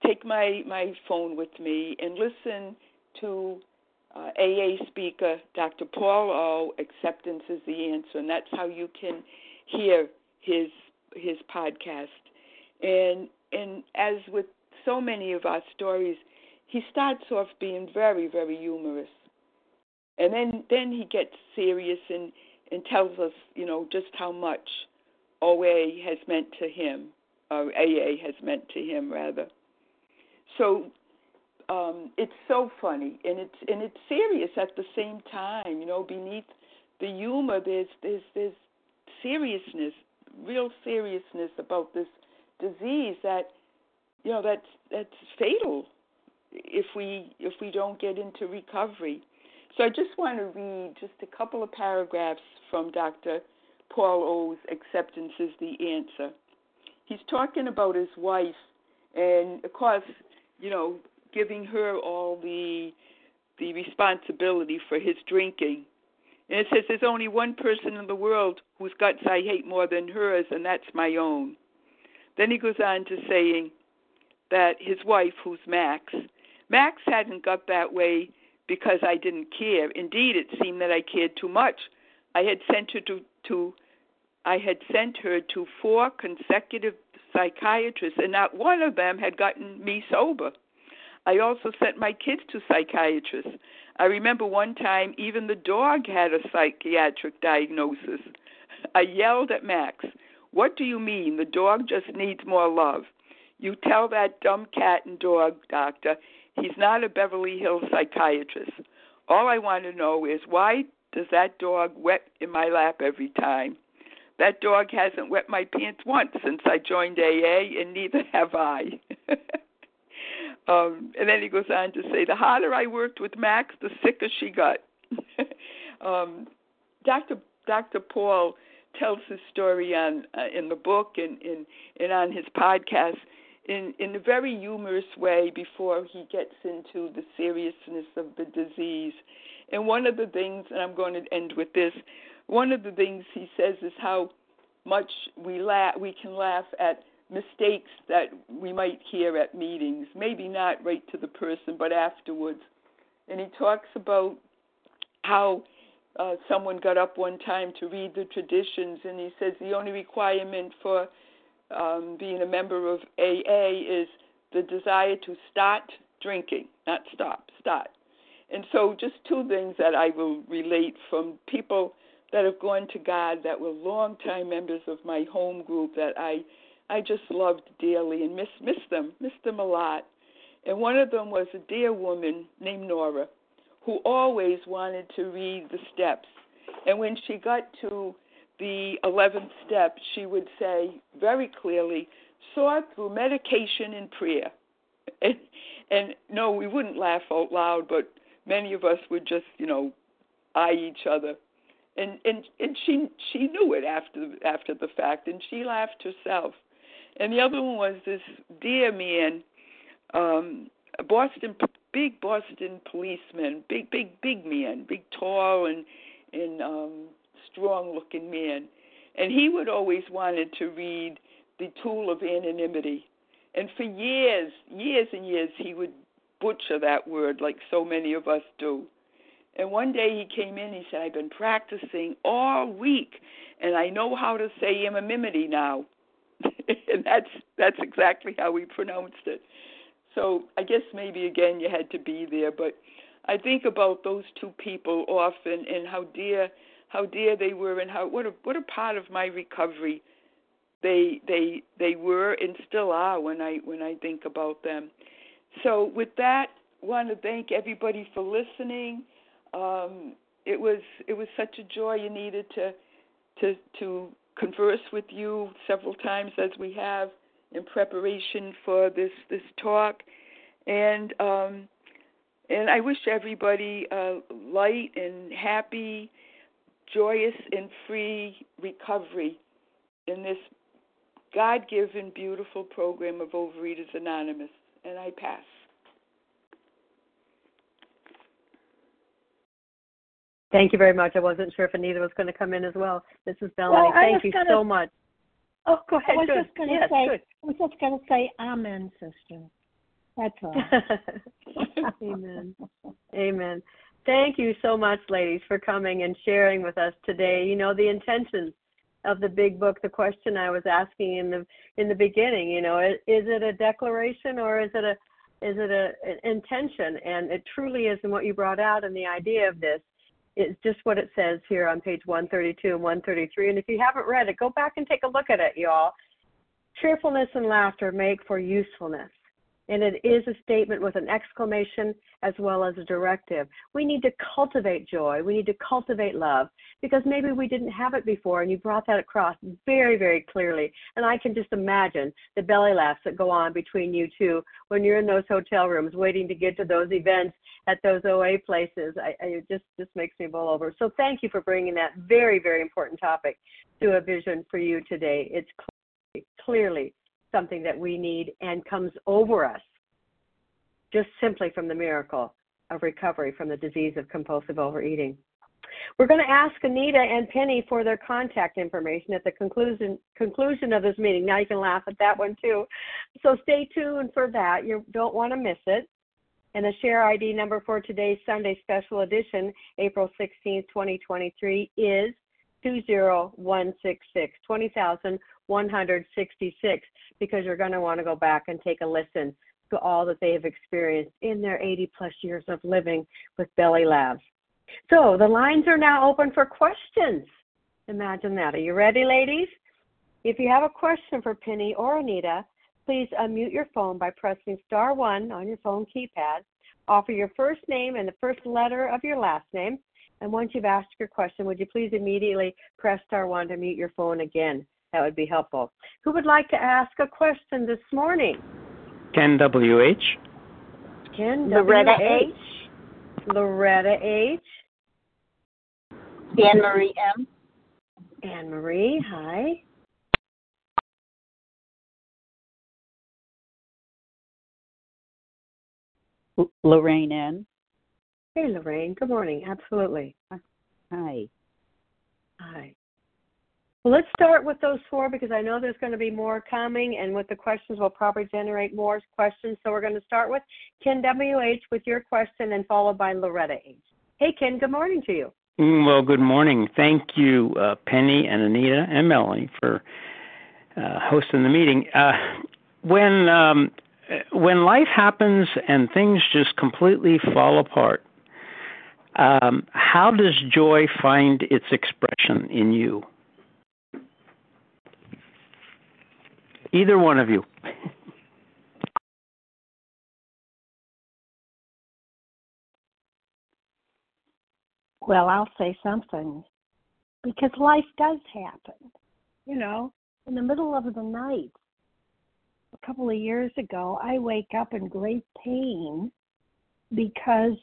take my my phone with me and listen to uh, AA speaker Dr. Paul O. Acceptance is the answer, and that's how you can hear his his podcast. And and as with so many of our stories, he starts off being very, very humorous. And then then he gets serious and, and tells us, you know, just how much OA has meant to him, or AA has meant to him rather. So um, it's so funny and it's and it's serious at the same time. You know, beneath the humor, there's there's there's seriousness, real seriousness about this disease that you know that's that's fatal if we if we don't get into recovery. So I just want to read just a couple of paragraphs from Dr. Paul O's Acceptance is the Answer. He's talking about his wife and of course, you know, giving her all the the responsibility for his drinking. And it says there's only one person in the world whose guts I hate more than hers, and that's my own. Then he goes on to saying, that his wife, who's Max, Max hadn't got that way because I didn't care. Indeed, it seemed that I cared too much. I had sent her to, to I had sent her to four consecutive psychiatrists, and not one of them had gotten me sober. I also sent my kids to psychiatrists. I remember one time even the dog had a psychiatric diagnosis. [LAUGHS] I yelled at Max, What do you mean? The dog just needs more love. You tell that dumb cat and dog doctor he's not a Beverly Hills psychiatrist. All I want to know is why does that dog wet in my lap every time. That dog hasn't wet my pants once since I joined AA, and neither have I. [LAUGHS] um, and then he goes on to say, the harder I worked with Max, the sicker she got. [LAUGHS] um, Dr. Dr. Paul tells his story on uh, in the book and, and and on his podcast in in a very humorous way before he gets into the seriousness of the disease. And one of the things, and I'm going to end with this, one of the things he says is how much we laugh, we can laugh at mistakes that we might hear at meetings, maybe not right to the person, but afterwards. And he talks about how uh, someone got up one time to read the traditions, and he says the only requirement for um, being a member of AA is the desire to start drinking, not stop, start. And so, just two things that I will relate from people that have gone to God that were longtime members of my home group that I I just loved dearly and miss miss them, miss them a lot. And one of them was a dear woman named Nora, who always wanted to read the steps. And when she got to the 11th step, she would say very clearly, sought through medication and prayer. [LAUGHS] And, and no, we wouldn't laugh out loud, but many of us would just, you know, eye each other. And and and she she knew it after after the fact, and she laughed herself. And the other one was this dear man, um, a Boston big Boston policeman, big big big man, big tall and and um, strong looking man, and he would always wanted to read the Tool of Anonymity, and for years, years and years, he would butcher that word like so many of us do. And one day he came in, he said, I've been practicing all week and I know how to say anonymity now. [LAUGHS] and that's that's exactly how we pronounced it. So I guess maybe again you had to be there, but I think about those two people often and how dear how dear they were and how what a what a part of my recovery they they they were and still are when I when I think about them. So with that, want to thank everybody for listening. Um, it was it was such a joy Anita, to to to converse with you several times as we have in preparation for this this talk, and um, and I wish everybody a light and happy, joyous and free recovery in this God-given beautiful program of Overeaters Anonymous and I pass. Thank you very much. I wasn't sure if Anita was going to come in as well. This is Melanie. Well, Thank you gonna, so much. Oh, go ahead. Oh, I was good. just going to yes, say. good. I was just going to say, Amen, sister. That's all. [LAUGHS] Amen. Amen. Thank you so much, ladies, for coming and sharing with us today. You know the intentions of the big book the question i was asking in the in the beginning you know is, is it a declaration or is it a is it a an intention? And it truly is and what you brought out and the idea of this is just what it says here on page 132 and 133 and if you haven't read it go back and take a look at it y'all. Cheerfulness and laughter make for usefulness and it is a statement with an exclamation as well as a directive. We need to cultivate joy. We need to cultivate love because maybe we didn't have it before, and you brought that across very, very clearly. And I can just imagine the belly laughs that go on between you two when you're in those hotel rooms waiting to get to those events at those OA places. I, I, it just just makes me bowl over. So thank you for bringing that very, very important topic to a vision for you today. It's clearly, clearly something that we need and comes over us just simply from the miracle of recovery from the disease of compulsive overeating. We're going to ask Anita and Penny for their contact information at the conclusion conclusion of this meeting. Now you can laugh at that one too. So stay tuned for that. You don't want to miss it. And the share ID number for today's Sunday special edition, April 16, 2023, is 20166, 20,166, because you're going to want to go back and take a listen to all that they have experienced in their 80 plus years of living with Belly Labs. So the lines are now open for questions. Imagine that. Are you ready, ladies? If you have a question for Penny or Anita, please unmute your phone by pressing star one on your phone keypad. Offer your first name and the first letter of your last name. And once you've asked your question, would you please immediately press star one to mute your phone again? That would be helpful. Who would like to ask a question this morning? Ken W.H. Ken Loretta W.H. Loretta H. Anne Marie M. Anne Marie, hi. Lorraine N. Hey, Lorraine. Good morning. Absolutely. Hi. Hi. Well, let's start with those four because I know there's going to be more coming, and with the questions, we'll probably generate more questions. So we're going to start with Ken W.H. with your question and followed by Loretta H. Hey, Ken, good morning to you. Mm, well, good morning. Thank you, uh, Penny and Anita and Melanie, for uh, hosting the meeting. Uh, when um, when life happens and things just completely fall apart, um, how does joy find its expression in you? Either one of you. Well, I'll say something because life does happen. You know, in the middle of the night, a couple of years ago, I wake up in great pain because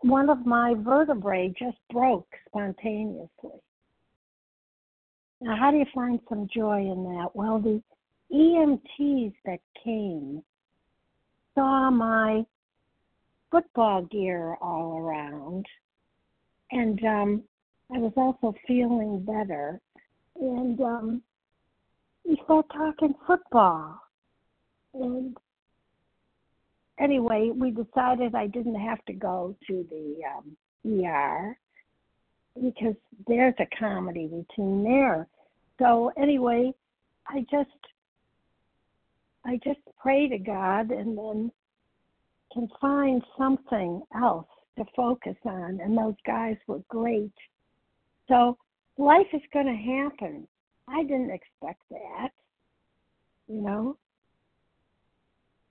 one of my vertebrae just broke spontaneously. Now, how do you find some joy in that? Well, the EMTs that came saw my football gear all around, and um, I was also feeling better. And um, we start talking football. And anyway, we decided I didn't have to go to the um, ER because there's a comedy routine there. So anyway, I just I just pray to God and then can find something else to focus on and those guys were great. So life is going to happen. I didn't expect that. You know?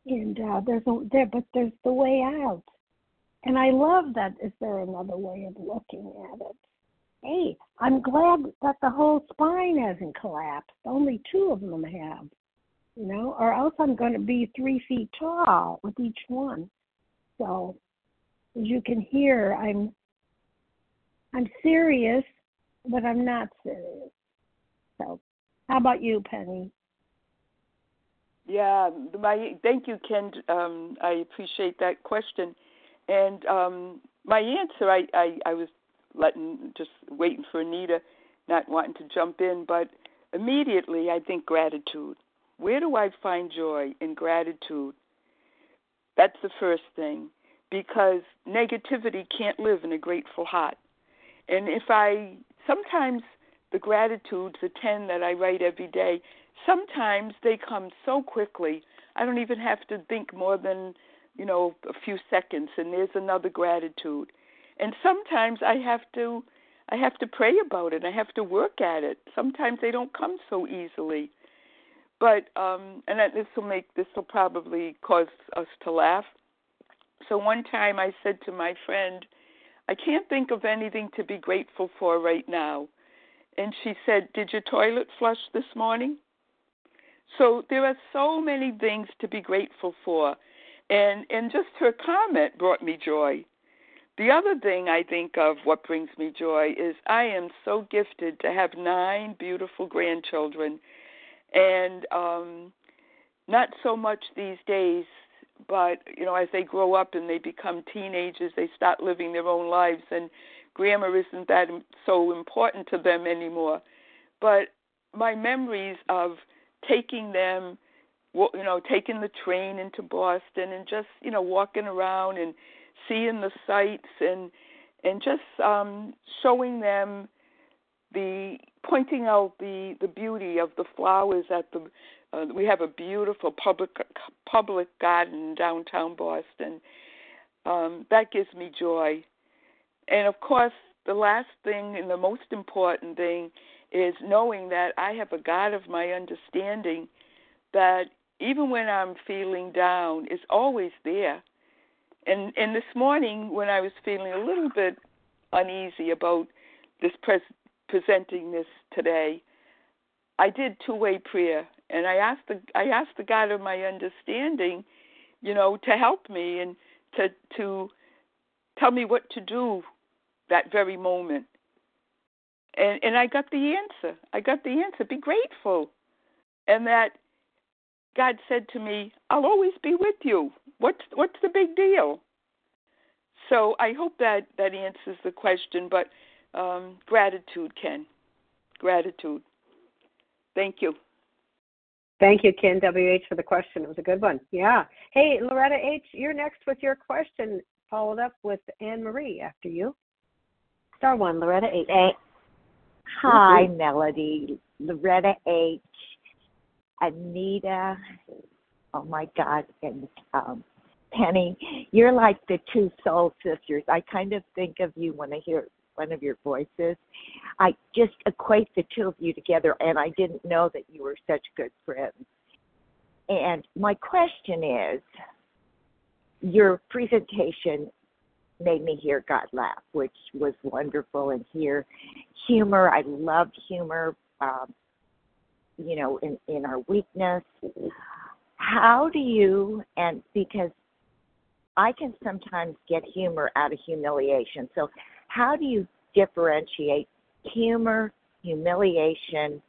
And uh there's a there but there's the way out. And I love that is there another way of looking at it hey, I'm glad that the whole spine hasn't collapsed. Only two of them have, you know, or else I'm going to be three feet tall with each one. So, as you can hear, I'm I'm serious, but I'm not serious. So, how about you, Penny? Yeah, my thank you, Ken. Um, I appreciate that question, and um, my answer, I, I I was letting just waiting for Anita, not wanting to jump in, but immediately I think gratitude. Where do I find joy in gratitude? That's the first thing because negativity can't live in a grateful heart. And if I sometimes the gratitudes, the 10 that I write every day, sometimes they come so quickly. I don't even have to think more than, you know, a few seconds and there's another gratitude and sometimes I have to I have to pray about it. I have to work at it. Sometimes they don't come so easily. But um and this will make this will probably cause us to laugh. So one time I said to my friend, I can't think of anything to be grateful for right now. And she said, Did your toilet flush this morning? So there are so many things to be grateful for. And and just her comment brought me joy. The other thing I think of what brings me joy is I am so gifted to have nine beautiful grandchildren and um not so much these days but you know as they grow up and they become teenagers they start living their own lives and grammar isn't that so important to them anymore but my memories of taking them you know taking the train into Boston and just you know walking around and seeing the sights and and just um, showing them the pointing out the the beauty of the flowers at the uh, we have a beautiful public public garden in downtown Boston. Um, that gives me joy, and of course, the last thing and the most important thing is knowing that I have a God of my understanding that even when I'm feeling down, is always there and and this morning when I was feeling a little bit uneasy about this pres- presenting this today. I did two-way prayer, and I asked the I asked the God of my understanding, you know, to help me and to to tell me what to do that very moment. And and I got the answer. I got the answer. Be grateful. And that God said to me, I'll always be with you. What's what's the big deal? So I hope that that answers the question, but um, gratitude, Ken. Gratitude. Thank you. Thank you, Ken WH, for the question. It was a good one. Yeah. Hey, Loretta H., you're next with your question, followed up with Anne Marie after you. Star one, Loretta H. Hi, mm-hmm. Melody. Loretta H. Anita. Oh my God. And um, Penny, you're like the two soul sisters. I kind of think of you when I hear one of your voices. I just equate the two of you together, and I didn't know that you were such good friends. And my question is your presentation made me hear God laugh, which was wonderful, and hear humor. I loved humor, um, you know, in, in our weakness. How do you, and because I can sometimes get humor out of humiliation. So, how do you differentiate humor, humiliation,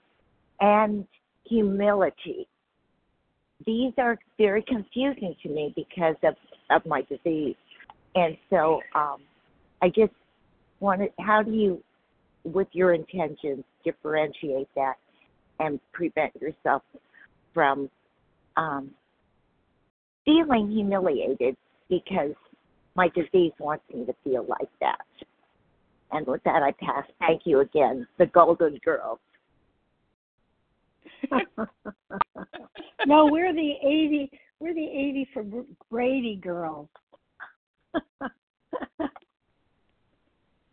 and humility? These are very confusing to me because of, of my disease. And so um, I just wanted, how do you, with your intentions, differentiate that and prevent yourself from um, feeling humiliated because my disease wants me to feel like that. And with that, I pass. Thank you again, the Golden Girls. [LAUGHS] no, we're the eighty. We're the eighty for Brady girls.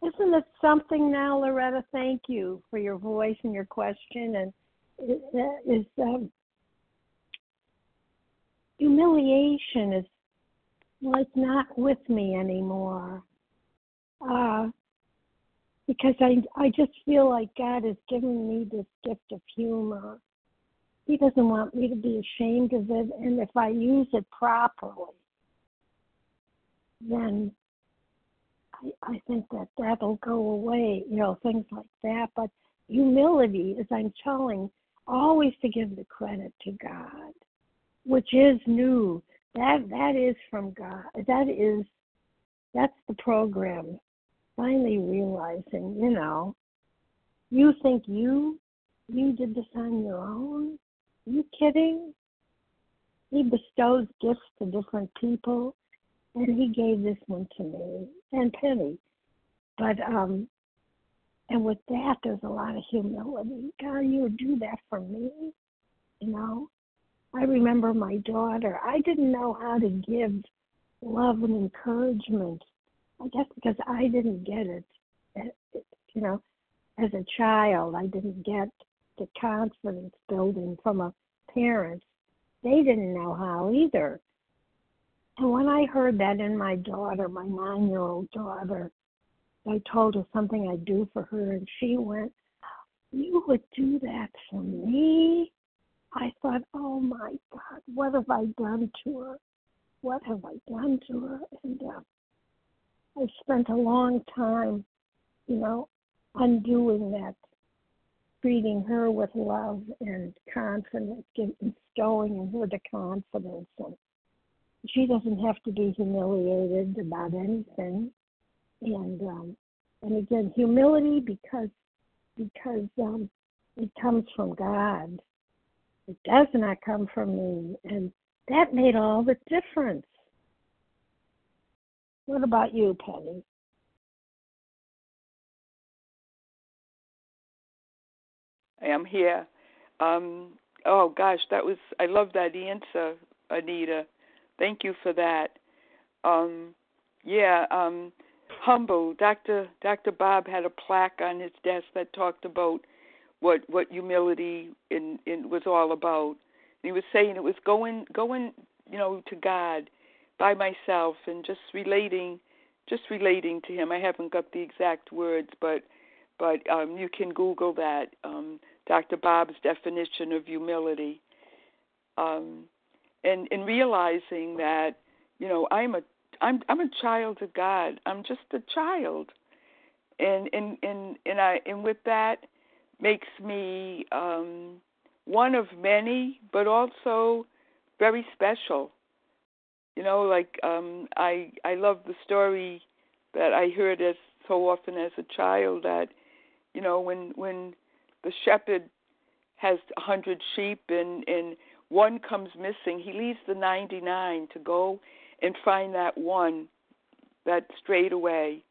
Isn't it something now, Loretta? Thank you for your voice and your question. And it, is um, humiliation is it's not with me anymore. Uh, because I I just feel like God has given me this gift of humor. He doesn't want me to be ashamed of it, and if I use it properly, then I, I think that that'll go away. You know, things like that. But humility, as I'm telling, always to give the credit to God, which is new. That that is from God. That is that's the program finally realizing, you know, you think you you did this on your own? Are you kidding? He bestows gifts to different people and he gave this one to me and Penny. But um and with that there's a lot of humility. God, you would do that for me, you know. I remember my daughter. I didn't know how to give love and encouragement I guess because I didn't get it, you know, as a child, I didn't get the confidence building from a parent. They didn't know how either. And when I heard that in my daughter, my nine year old daughter, I told her something I'd do for her, and she went, You would do that for me? I thought, Oh my God, what have I done to her? What have I done to her? And uh, I spent a long time, you know, undoing that, treating her with love and confidence, bestowing in her the confidence. And she doesn't have to be humiliated about anything. And um, and again, humility because because um, it comes from God. It does not come from me, and that made all the difference. What about you, Penny? I am here. Um, oh gosh, that was I love that answer, Anita. Thank you for that. Um, yeah, um, humble. Dr. Dr. Bob had a plaque on his desk that talked about what what humility in, in was all about. And he was saying it was going going you know to God by myself and just relating just relating to him. I haven't got the exact words, but but um, you can Google that. Um, Dr. Bob's definition of humility, um, and in realizing that you know I'm a I'm I'm a child of God. I'm just a child, and and and and I and with that makes me um, one of many, but also very special. You know, like um, I I love the story that I heard as so often as a child that you know when when the shepherd has a hundred sheep and and one comes missing, he leaves the ninety nine to go and find that one that strayed away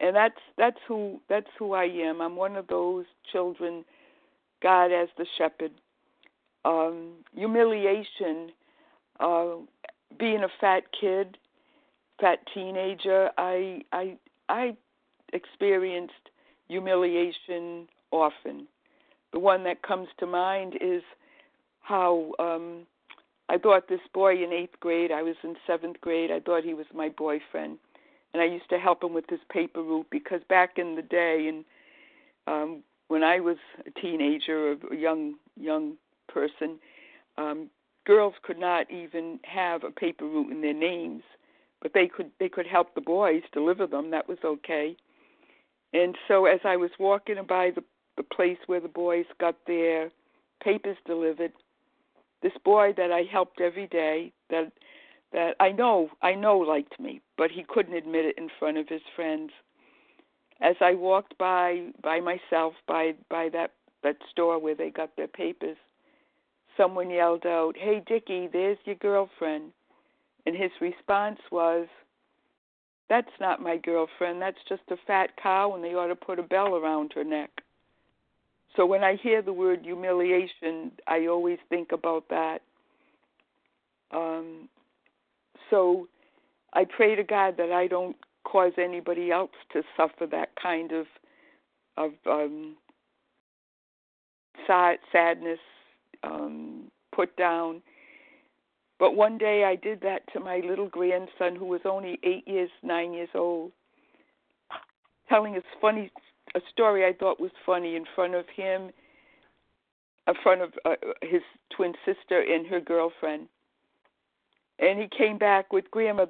and that's that's who that's who I am. I'm one of those children, God as the shepherd. Um, humiliation, uh, being a fat kid, fat teenager, I I I experienced humiliation often. The one that comes to mind is how um, I thought this boy in eighth grade. I was in seventh grade. I thought he was my boyfriend and I used to help him with his paper route because back in the day, and um, when I was a teenager, or a young young person, um, girls could not even have a paper route in their names, but they could they could help the boys deliver them. That was okay. And so as I was walking by the the place where the boys got their papers delivered, this boy that I helped every day that that I know I know liked me, but he couldn't admit it in front of his friends. As I walked by by myself by by that that store where they got their papers, someone yelled out, "Hey Dickie, there's your girlfriend." And his response was, "That's not my girlfriend. That's just a fat cow and they ought to put a bell around her neck." So when I hear the word humiliation, I always think about that. Um, so I pray to God that I don't cause anybody else to suffer that kind of of um, sad, sadness, um, put down. But one day I did that to my little grandson, who was only eight years, nine years old, telling a funny a story I thought was funny in front of him, in front of uh, his twin sister and her girlfriend. And he came back with Grandma,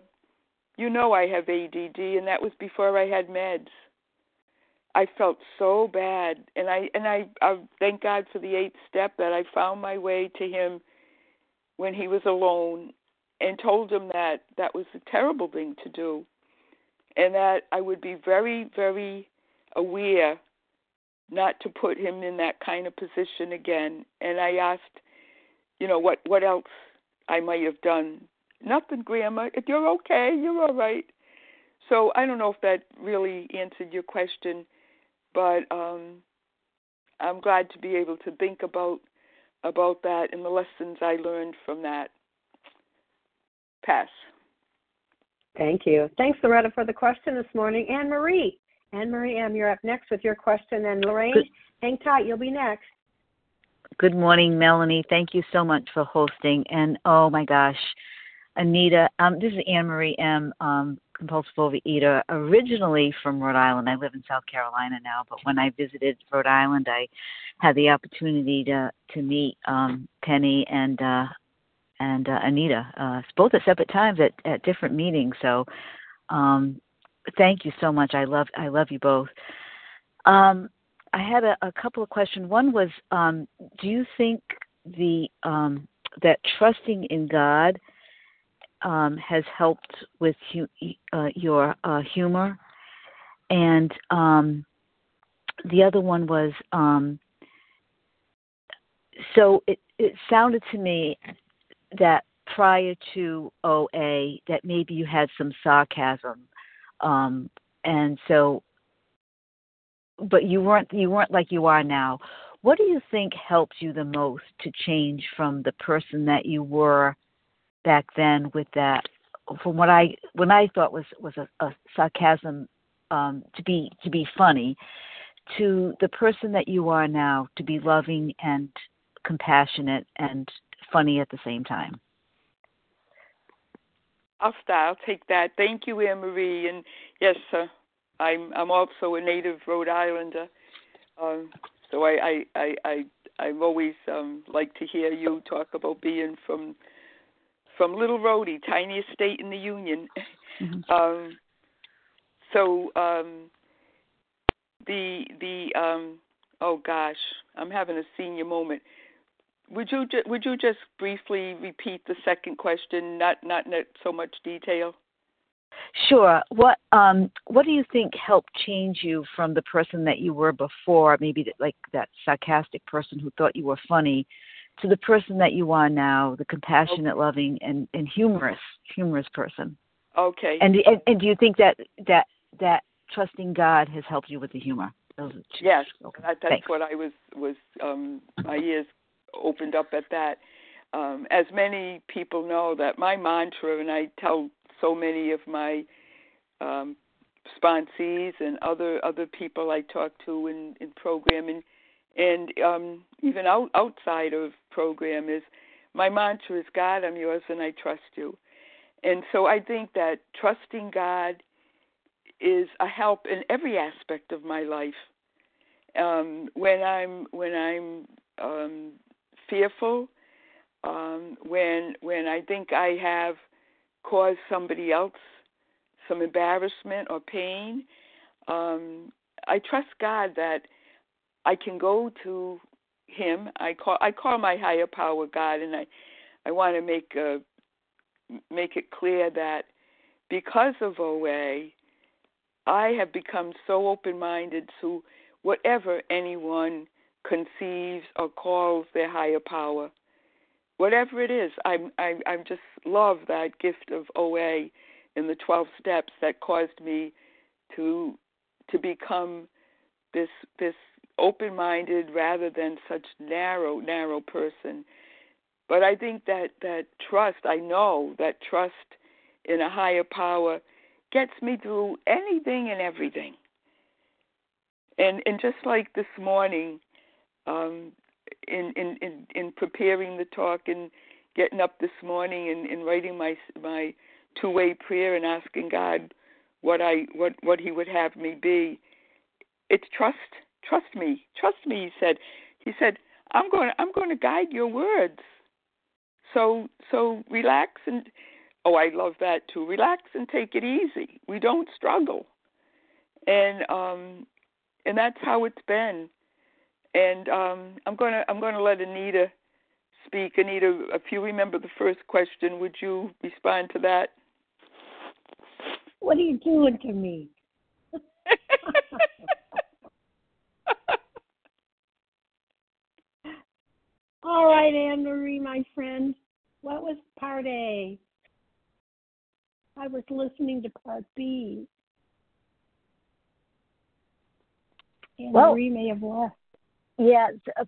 you know I have ADD, and that was before I had meds. I felt so bad, and I and I, I thank God for the eighth step that I found my way to him when he was alone, and told him that that was a terrible thing to do, and that I would be very very aware not to put him in that kind of position again. And I asked, you know, what what else I might have done Nothing, Grandma. If you're okay, you're all right. So I don't know if that really answered your question, but um, I'm glad to be able to think about about that and the lessons I learned from that. Pass. Thank you. Thanks, Loretta, for the question this morning. Anne Marie. Anne Marie M., you're up next with your question. And Lorraine, Good. hang tight. You'll be next. Good morning, Melanie. Thank you so much for hosting. And oh my gosh, Anita. Um, this is Anne Marie M. Um, compulsive overeater, originally from Rhode Island. I live in South Carolina now, but when I visited Rhode Island, I had the opportunity to to meet um, Penny and uh, and uh, Anita, uh, both at separate times at, at different meetings. So, um, thank you so much. I love I love you both. Um, I had a, a couple of questions. One was, um, do you think the um, that trusting in God um, has helped with hu- uh, your uh, humor, and um, the other one was um, so it, it sounded to me that prior to OA that maybe you had some sarcasm, um, and so but you weren't you weren't like you are now. What do you think helped you the most to change from the person that you were back then with that from what I when I thought was was a, a sarcasm um, to be to be funny to the person that you are now to be loving and compassionate and funny at the same time. I'll take that. Thank you, Anne Marie. And yes, uh, I'm I'm also a native Rhode Islander. Um, so I I I, I I've always um, liked to hear you talk about being from from Little Rhodey, tiniest state in the Union. Mm-hmm. [LAUGHS] um, so um, the the um, oh gosh, I'm having a senior moment. Would you ju- would you just briefly repeat the second question, not not in so much detail? Sure. What um what do you think helped change you from the person that you were before, maybe like that sarcastic person who thought you were funny, to the person that you are now, the compassionate, okay. loving, and and humorous humorous person? Okay. And, and and do you think that that that trusting God has helped you with the humor? Yes, okay. that, that's Thanks. what I was was um my ears opened up at that. Um, as many people know, that my mantra, and I tell so many of my um, sponsees and other other people I talk to in in programming, and um, even out, outside of program is my mantra is God, I'm yours, and I trust you. And so I think that trusting God is a help in every aspect of my life. Um, when I'm when I'm um, fearful, um, when when I think I have caused somebody else some embarrassment or pain, um, I trust God that I can go to Him. I call I call my higher power God, and I I want to make a, make it clear that because of OA, I have become so open minded to whatever anyone conceives or calls their higher power. Whatever it is, I'm I'm I'm just love that gift of OA in the 12 steps that caused me to to become this this open-minded rather than such narrow narrow person. But I think that that trust, I know that trust in a higher power gets me through anything and everything. And and just like this morning, um, in, in in in preparing the talk and getting up this morning and, and writing my my two way prayer and asking God what I what what He would have me be. It's trust trust me trust me. He said he said I'm going I'm going to guide your words. So so relax and oh I love that too. Relax and take it easy. We don't struggle, and um and that's how it's been. And um, I'm going to I'm going to let Anita speak. Anita, if you remember the first question, would you respond to that? What are you doing to me? [LAUGHS] All right, Anne Marie, my friend. What was part A? I was listening to part B. Anne well, Marie may have left. Yeah, uh,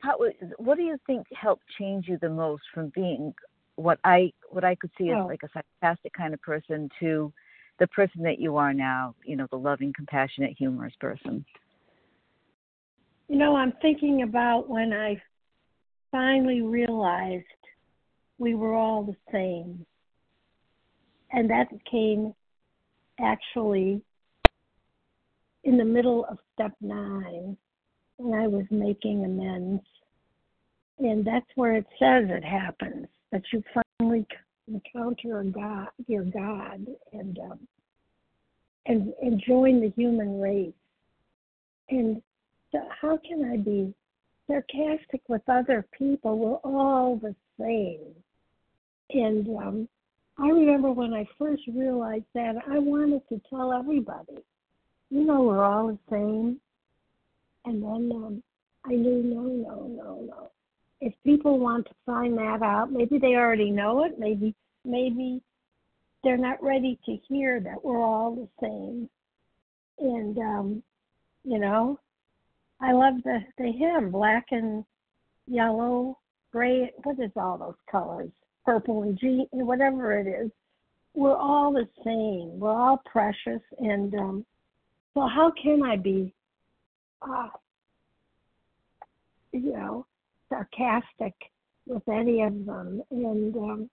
what do you think helped change you the most from being what I what I could see as oh. like a sarcastic kind of person to the person that you are now, you know, the loving, compassionate, humorous person? You know, I'm thinking about when I finally realized we were all the same. And that came actually in the middle of step nine and I was making amends. And that's where it says it happens that you finally encounter God, your God, and um, and and join the human race. And so how can I be sarcastic with other people? We're all the same. And um, I remember when I first realized that, I wanted to tell everybody, you know, we're all the same. And then um, I knew, no, no, no, no. If people want to find that out, maybe they already know it. Maybe, maybe they're not ready to hear that we're all the same. And um, you know, I love the the hymn, black and yellow, gray. What is all those colors? Purple and green, whatever it is. We're all the same. We're all precious, and um, so how can I be uh, you know, sarcastic with any of them. And um,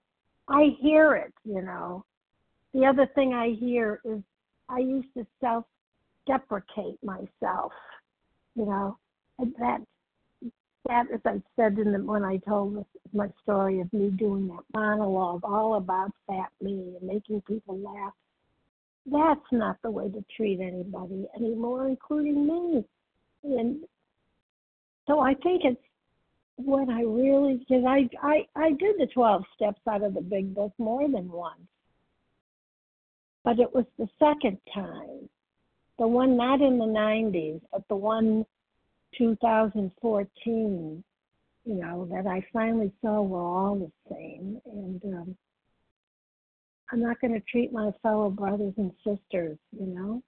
I hear it, you know. the other thing I hear is I used to self deprecate myself, you know, and that that as I said in the when I told my story of me doing that monologue all about fat me and making people laugh. That's not the way to treat anybody anymore, including me. And so I think it's when I really because I I I did the twelve steps out of the big book more than once, but it was the second time, the one not in the '90s, but the one 2014. You know that I finally saw we're all the same, and um, I'm not going to treat my fellow brothers and sisters. You know,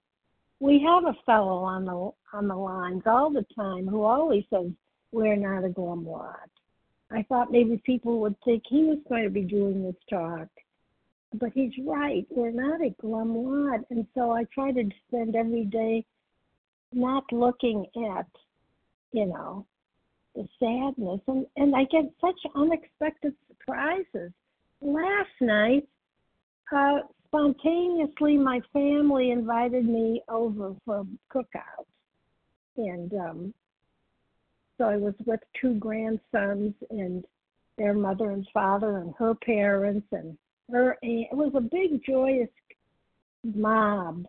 we have a fellow on the on the lines all the time who always says we're not a glum lot. I thought maybe people would think he was going to be doing this talk. But he's right. We're not a glum lot. And so I try to spend every day not looking at, you know, the sadness. And, and I get such unexpected surprises. Last night, uh, spontaneously, my family invited me over for a cookout. And um, so I was with two grandsons and their mother and father and her parents and her aunt. It was a big joyous mob.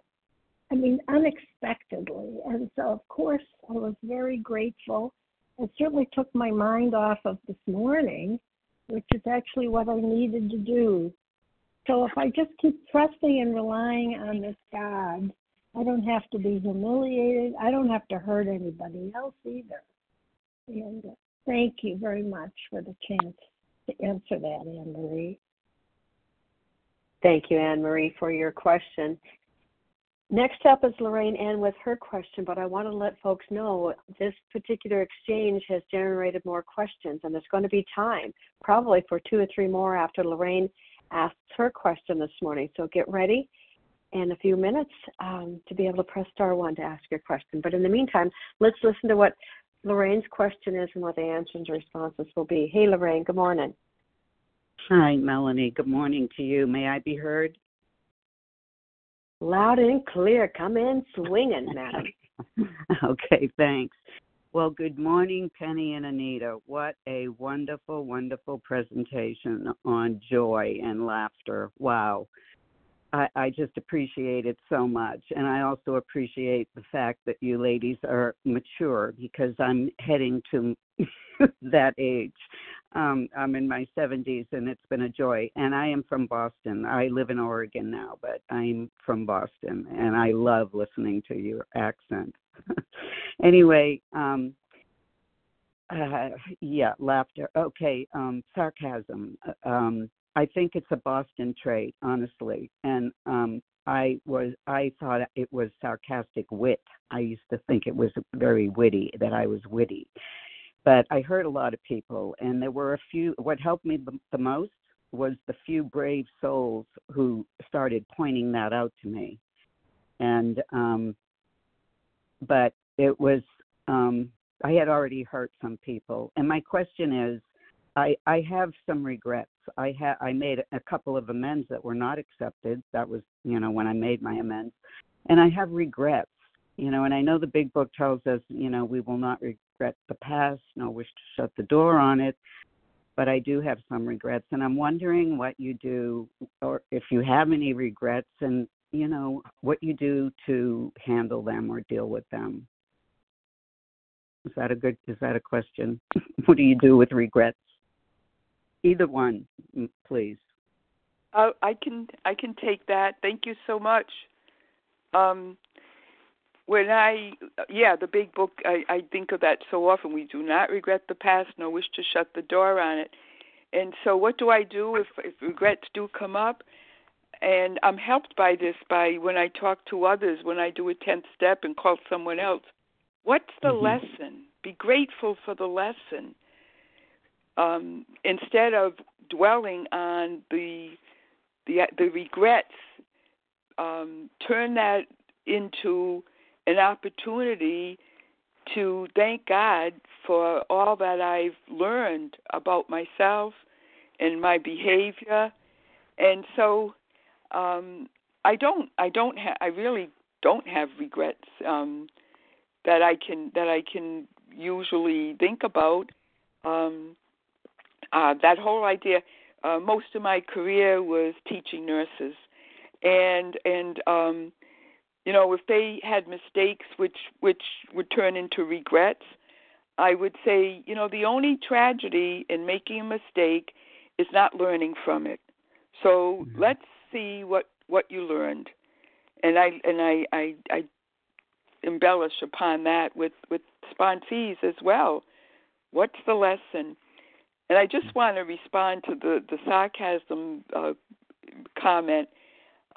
I mean, unexpectedly. And so, of course, I was very grateful. It certainly took my mind off of this morning, which is actually what I needed to do. So if I just keep trusting and relying on this God, I don't have to be humiliated. I don't have to hurt anybody else either. And uh, thank you very much for the chance to answer that, Anne Marie. Thank you, Anne Marie, for your question. Next up is Lorraine Ann with her question, but I want to let folks know this particular exchange has generated more questions, and there's going to be time, probably for two or three more after Lorraine asks her question this morning. So get ready in a few minutes um, to be able to press star one to ask your question. But in the meantime, let's listen to what Lorraine's question is and what the answers and responses will be. Hey, Lorraine, good morning. Hi, Melanie. Good morning to you. May I be heard? Loud and clear. Come in swinging, madam. [LAUGHS] okay, thanks. Well, good morning, Penny and Anita. What a wonderful, wonderful presentation on joy and laughter. Wow. I, I just appreciate it so much. And I also appreciate the fact that you ladies are mature because I'm heading to [LAUGHS] that age. Um, I'm in my 70s and it's been a joy. And I am from Boston. I live in Oregon now, but I'm from Boston and I love listening to your accent. [LAUGHS] anyway, um, uh, yeah, laughter. Okay, um, sarcasm. Uh, um, I think it's a Boston trait, honestly. And um, I was I thought it was sarcastic wit. I used to think it was very witty that I was witty. But I heard a lot of people, and there were a few. What helped me the most was the few brave souls who started pointing that out to me. And um, but it was um, I had already hurt some people. And my question is, I I have some regrets. I had I made a couple of amends that were not accepted. That was you know when I made my amends, and I have regrets. You know, and I know the big book tells us you know we will not regret the past, nor wish to shut the door on it. But I do have some regrets, and I'm wondering what you do, or if you have any regrets, and you know what you do to handle them or deal with them. Is that a good? Is that a question? [LAUGHS] what do you do with regrets? Either one, please. Uh, I can I can take that. Thank you so much. Um, when I yeah, the big book I, I think of that so often. We do not regret the past, nor wish to shut the door on it. And so, what do I do if, if regrets do come up? And I'm helped by this by when I talk to others, when I do a tenth step and call someone else. What's the mm-hmm. lesson? Be grateful for the lesson um, instead of dwelling on the the the regrets, um, turn that into an opportunity to thank God for all that I've learned about myself and my behavior. And so um, I don't. I don't have. I really don't have regrets um, that I can that I can usually think about. Um, uh, that whole idea. Uh, most of my career was teaching nurses, and and um, you know if they had mistakes which which would turn into regrets, I would say you know the only tragedy in making a mistake is not learning from it. So mm-hmm. let's see what what you learned, and I and I I, I embellish upon that with with sponsees as well. What's the lesson? And I just want to respond to the the sarcasm uh, comment.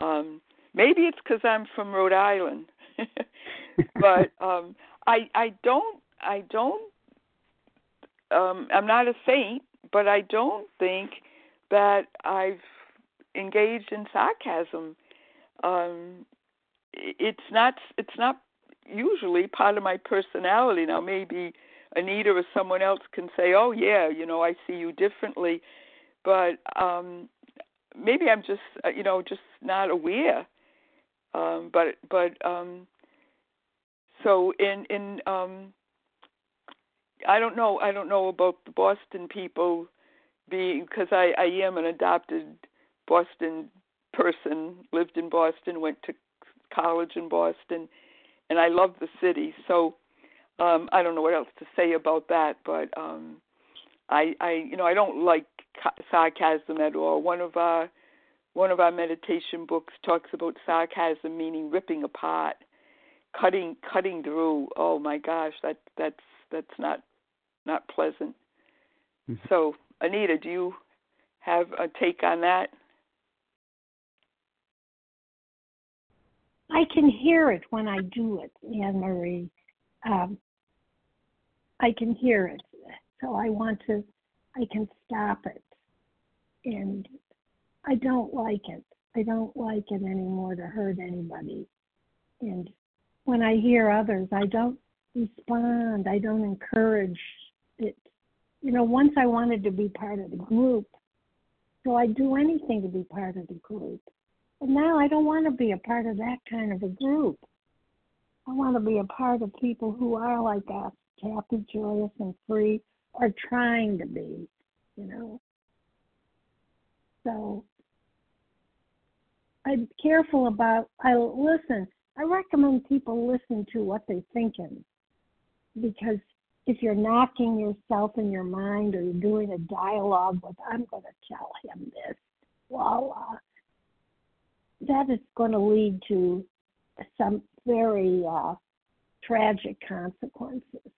Um, maybe it's because I'm from Rhode Island, [LAUGHS] but [LAUGHS] um, I I don't I don't um, I'm not a saint, but I don't think that I've engaged in sarcasm. Um, it's not it's not usually part of my personality. Now maybe Anita or someone else can say, "Oh yeah, you know, I see you differently," but um, maybe I'm just uh, you know just not aware. Um, but but um, so in in um, I don't know I don't know about the Boston people being because I I am an adopted Boston person, lived in Boston, went to college in Boston, and I love the city. So um I don't know what else to say about that, but um I I you know I don't like sarcasm at all. One of our one of our meditation books talks about sarcasm meaning ripping apart, cutting cutting through. Oh my gosh, that that's that's not not pleasant. Mm-hmm. So Anita, do you have a take on that? I can hear it when I do it, Anne Marie. Um, I can hear it. So I want to, I can stop it. And I don't like it. I don't like it anymore to hurt anybody. And when I hear others, I don't respond. I don't encourage it. You know, once I wanted to be part of the group, so I'd do anything to be part of the group. But now I don't want to be a part of that kind of a group. I want to be a part of people who are like us, happy, joyous, and free, or trying to be, you know. So I'm careful about, I listen, I recommend people listen to what they're thinking because if you're knocking yourself in your mind or you're doing a dialogue with, I'm going to tell him this, voila, that is going to lead to some very uh, tragic consequences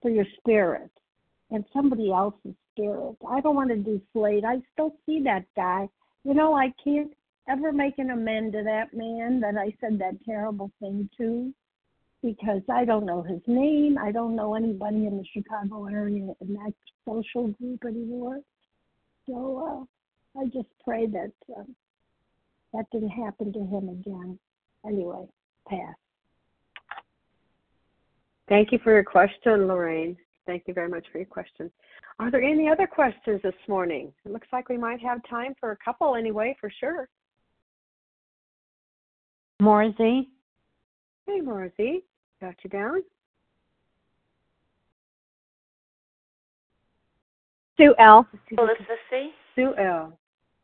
for your spirit and somebody else's spirit. I don't want to do deflate. I still see that guy. You know, I can't ever make an amend to that man that I said that terrible thing to because I don't know his name. I don't know anybody in the Chicago area in that social group anymore. So uh, I just pray that uh, that didn't happen to him again. Anyway, pass. Thank you for your question, Lorraine. Thank you very much for your question. Are there any other questions this morning? It looks like we might have time for a couple anyway, for sure. Maura Z. Hey, Maura Z. Got you down? Sue L. Melissa C. Sue L.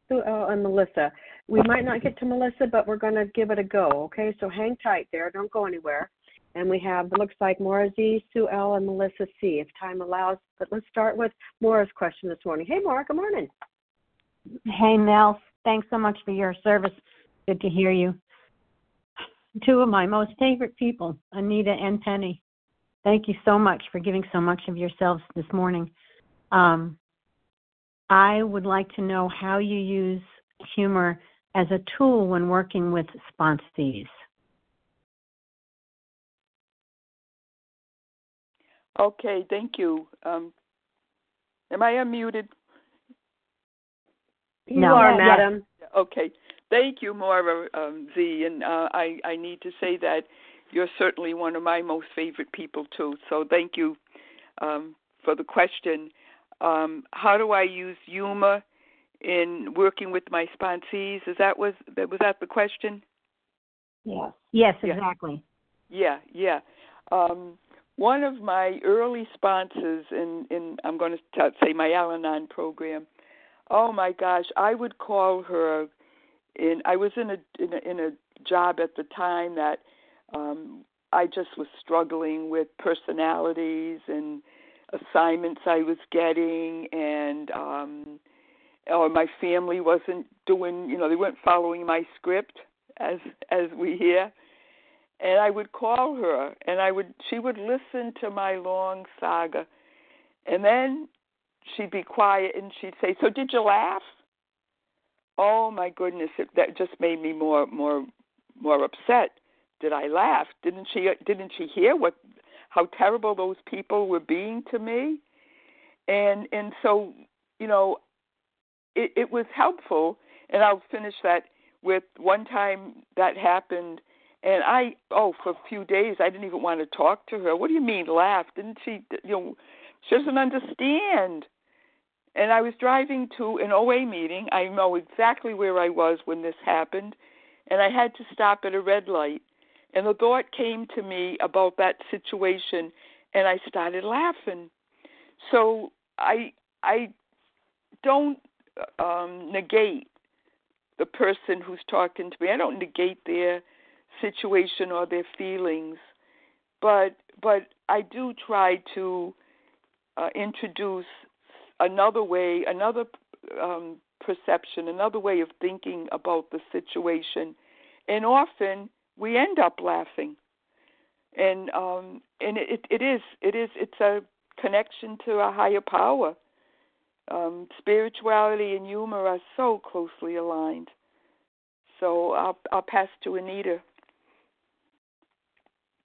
Sue L. and Melissa. We might not get to Melissa, but we're going to give it a go, okay? So hang tight there. Don't go anywhere. And we have, looks like Maura Z, Sue L, and Melissa C, if time allows. But let's start with Maura's question this morning. Hey, Maura, good morning. Hey, Mel. Thanks so much for your service. Good to hear you two of my most favorite people, Anita and Penny. Thank you so much for giving so much of yourselves this morning. Um, I would like to know how you use humor as a tool when working with sponsees. Okay, thank you. Um, am I unmuted? You no, are, madam. Okay. Thank you, Maura um, Z. And uh, I, I need to say that you're certainly one of my most favorite people, too. So thank you um, for the question. Um, how do I use humor in working with my sponsees. Is that was that was that the question? Yes. Yes, exactly. Yeah, yeah. Um, one of my early sponsors in in I'm going to say my Al-Anon program. Oh my gosh, I would call her. In I was in a in a, in a job at the time that um I just was struggling with personalities and assignments I was getting and um or my family wasn't doing you know they weren't following my script as as we hear. And I would call her and I would she would listen to my long saga. And then she'd be quiet and she'd say so did you laugh? Oh my goodness it, that just made me more more more upset. Did I laugh? Didn't she didn't she hear what how terrible those people were being to me? And and so you know it, it was helpful and I'll finish that with one time that happened and I oh for a few days I didn't even want to talk to her. What do you mean laugh? Didn't she you know she doesn't understand. And I was driving to an OA meeting. I know exactly where I was when this happened and I had to stop at a red light. And the thought came to me about that situation and I started laughing. So I I don't um negate the person who's talking to me. I don't negate their situation or their feelings, but but I do try to uh, introduce another way, another um, perception, another way of thinking about the situation, and often we end up laughing, and um, and it it is it is it's a connection to a higher power. Um, spirituality and humor are so closely aligned. So I'll I'll pass to Anita.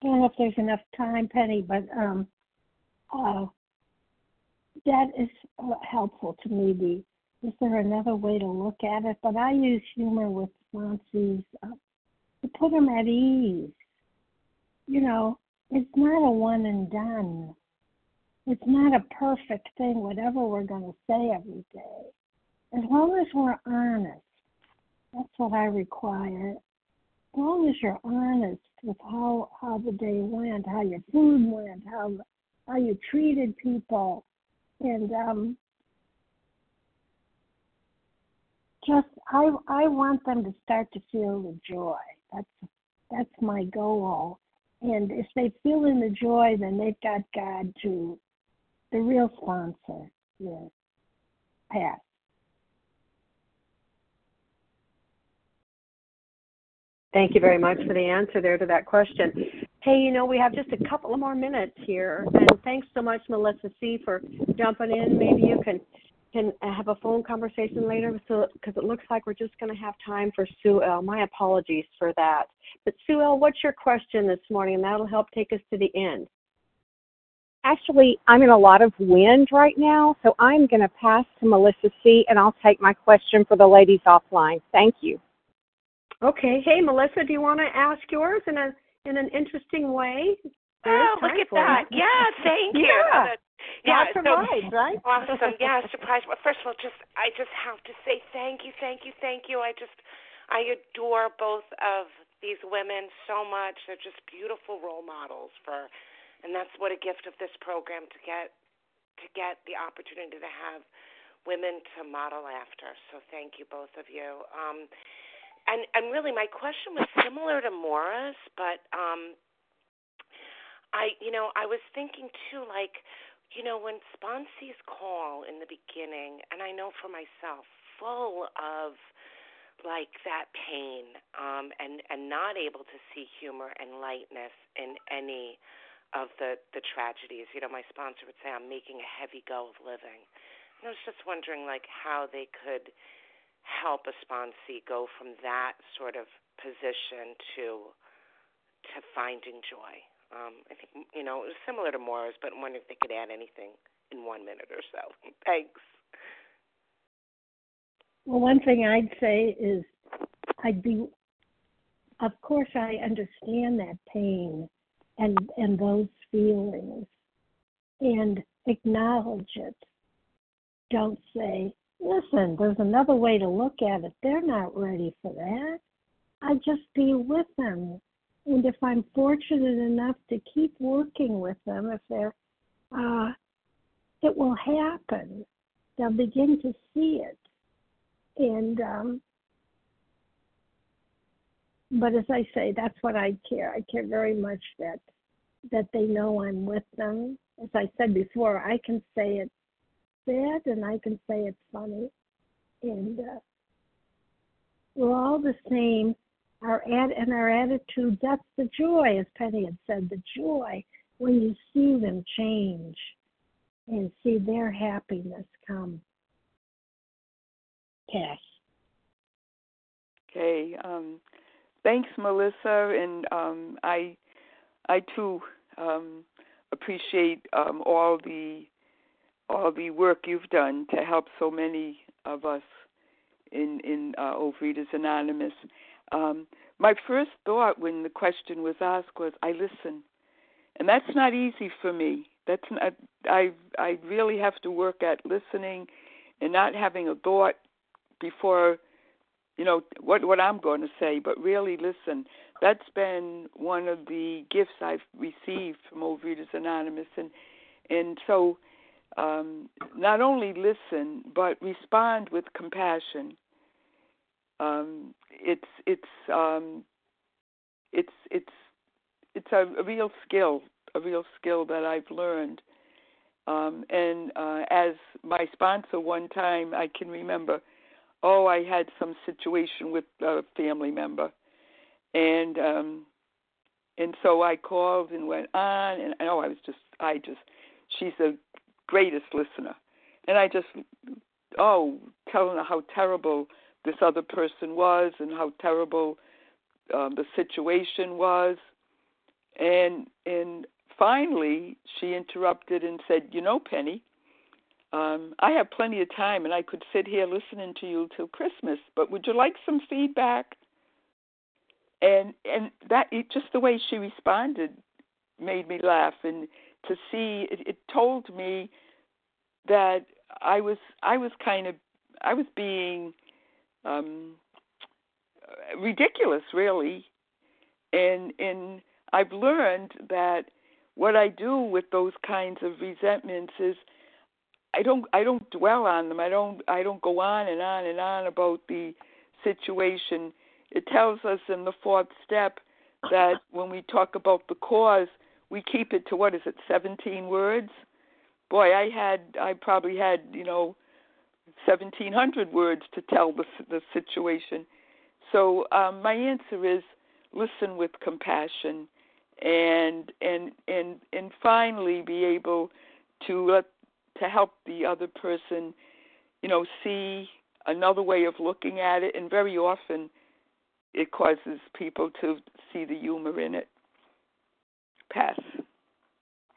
I don't know if there's enough time, Penny, but um, uh, that is uh, helpful to me. The, is there another way to look at it? But I use humor with sponsees uh, to put them at ease. You know, it's not a one and done. It's not a perfect thing, whatever we're going to say every day. As long as we're honest, that's what I require. As long as you're honest with how how the day went, how your food went, how how you treated people, and um, just I I want them to start to feel the joy. That's that's my goal. And if they feel in the joy, then they've got God to the real sponsor. Yeah. Pass. Thank you very much for the answer there to that question. Hey, you know, we have just a couple of more minutes here, and thanks so much, Melissa C, for jumping in. Maybe you can can have a phone conversation later, so because it looks like we're just going to have time for Sue L. My apologies for that. But Sue L, what's your question this morning, and that'll help take us to the end. Actually, I'm in a lot of wind right now, so I'm going to pass to Melissa C, and I'll take my question for the ladies offline. Thank you. Okay. Hey, Melissa, do you want to ask yours in a in an interesting way? oh, look at that! You. Yeah, thank you. yeah. Yeah, so, right, right? [LAUGHS] Awesome. Yeah, surprise. Well, first of all, just I just have to say thank you, thank you, thank you. I just I adore both of these women so much. They're just beautiful role models for, and that's what a gift of this program to get to get the opportunity to have women to model after. So thank you, both of you. Um, and and really my question was similar to Maura's, but um I you know, I was thinking too like you know, when sponsees call in the beginning, and I know for myself, full of like that pain, um, and and not able to see humor and lightness in any of the the tragedies. You know, my sponsor would say, "I'm making a heavy go of living," and I was just wondering like how they could help a sponsee go from that sort of position to to finding joy. Um, I think you know it was similar to Maura's, but I'm wondering if they could add anything in one minute or so. [LAUGHS] Thanks. Well, one thing I'd say is I'd be, of course, I understand that pain and and those feelings, and acknowledge it. Don't say listen, there's another way to look at it. They're not ready for that. I just be with them. And if I'm fortunate enough to keep working with them, if they're, uh, it will happen. They'll begin to see it. And, um, but as I say, that's what I care. I care very much that that they know I'm with them. As I said before, I can say it's sad and I can say it's funny, and uh, we're all the same. Our ad and our attitude, that's the joy, as Penny had said, the joy when you see them change and see their happiness come. Cass. Okay. Um, thanks, Melissa, and um, I, I too um, appreciate um, all the all the work you've done to help so many of us in in uh, Overeaters Anonymous. Um, my first thought when the question was asked was, "I listen," and that's not easy for me. That's not, I I really have to work at listening and not having a thought before you know what what I'm going to say, but really listen. That's been one of the gifts I've received from Overeaters Anonymous, and and so um, not only listen but respond with compassion. Um, it's it's um, it's it's it's a, a, real skill, a real skill that I've learned. Um, and uh, as my sponsor one time, I can remember, oh, I had some situation with a family member, and um, and so I called and went on, and oh, I was just, I just, she's the greatest listener. And I just, oh, telling her how terrible this other person was and how terrible um, the situation was. And and finally, she interrupted and said, "You know, Penny, um, I have plenty of time, and I could sit here listening to you till Christmas. But would you like some feedback?" And and that it, just the way she responded made me laugh, and to see it, it told me that I was I was kind of I was being um ridiculous really and and I've learned that what I do with those kinds of resentments is I don't I don't dwell on them. I don't I don't go on and on and on about the situation. It tells us in the fourth step that when we talk about the cause, we keep it to what is it, 17 words? Boy, I had I probably had, you know, 1700 words to tell the the situation. So, um my answer is listen with compassion and and and and finally be able to let to help the other person, you know, see another way of looking at it and very often it causes people to see the humor in it. Pass.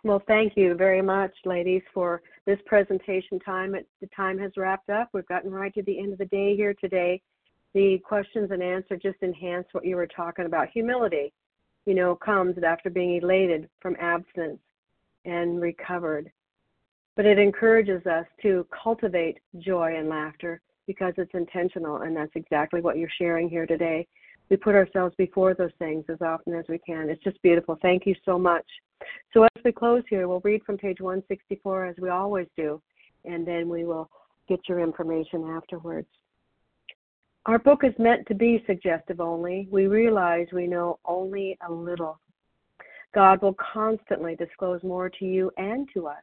Well, thank you very much, ladies, for this presentation time. The time has wrapped up. We've gotten right to the end of the day here today. The questions and answers just enhance what you were talking about. Humility, you know, comes after being elated from abstinence and recovered. But it encourages us to cultivate joy and laughter because it's intentional, and that's exactly what you're sharing here today we put ourselves before those things as often as we can. It's just beautiful. Thank you so much. So, as we close here, we'll read from page 164 as we always do, and then we will get your information afterwards. Our book is meant to be suggestive only. We realize we know only a little. God will constantly disclose more to you and to us.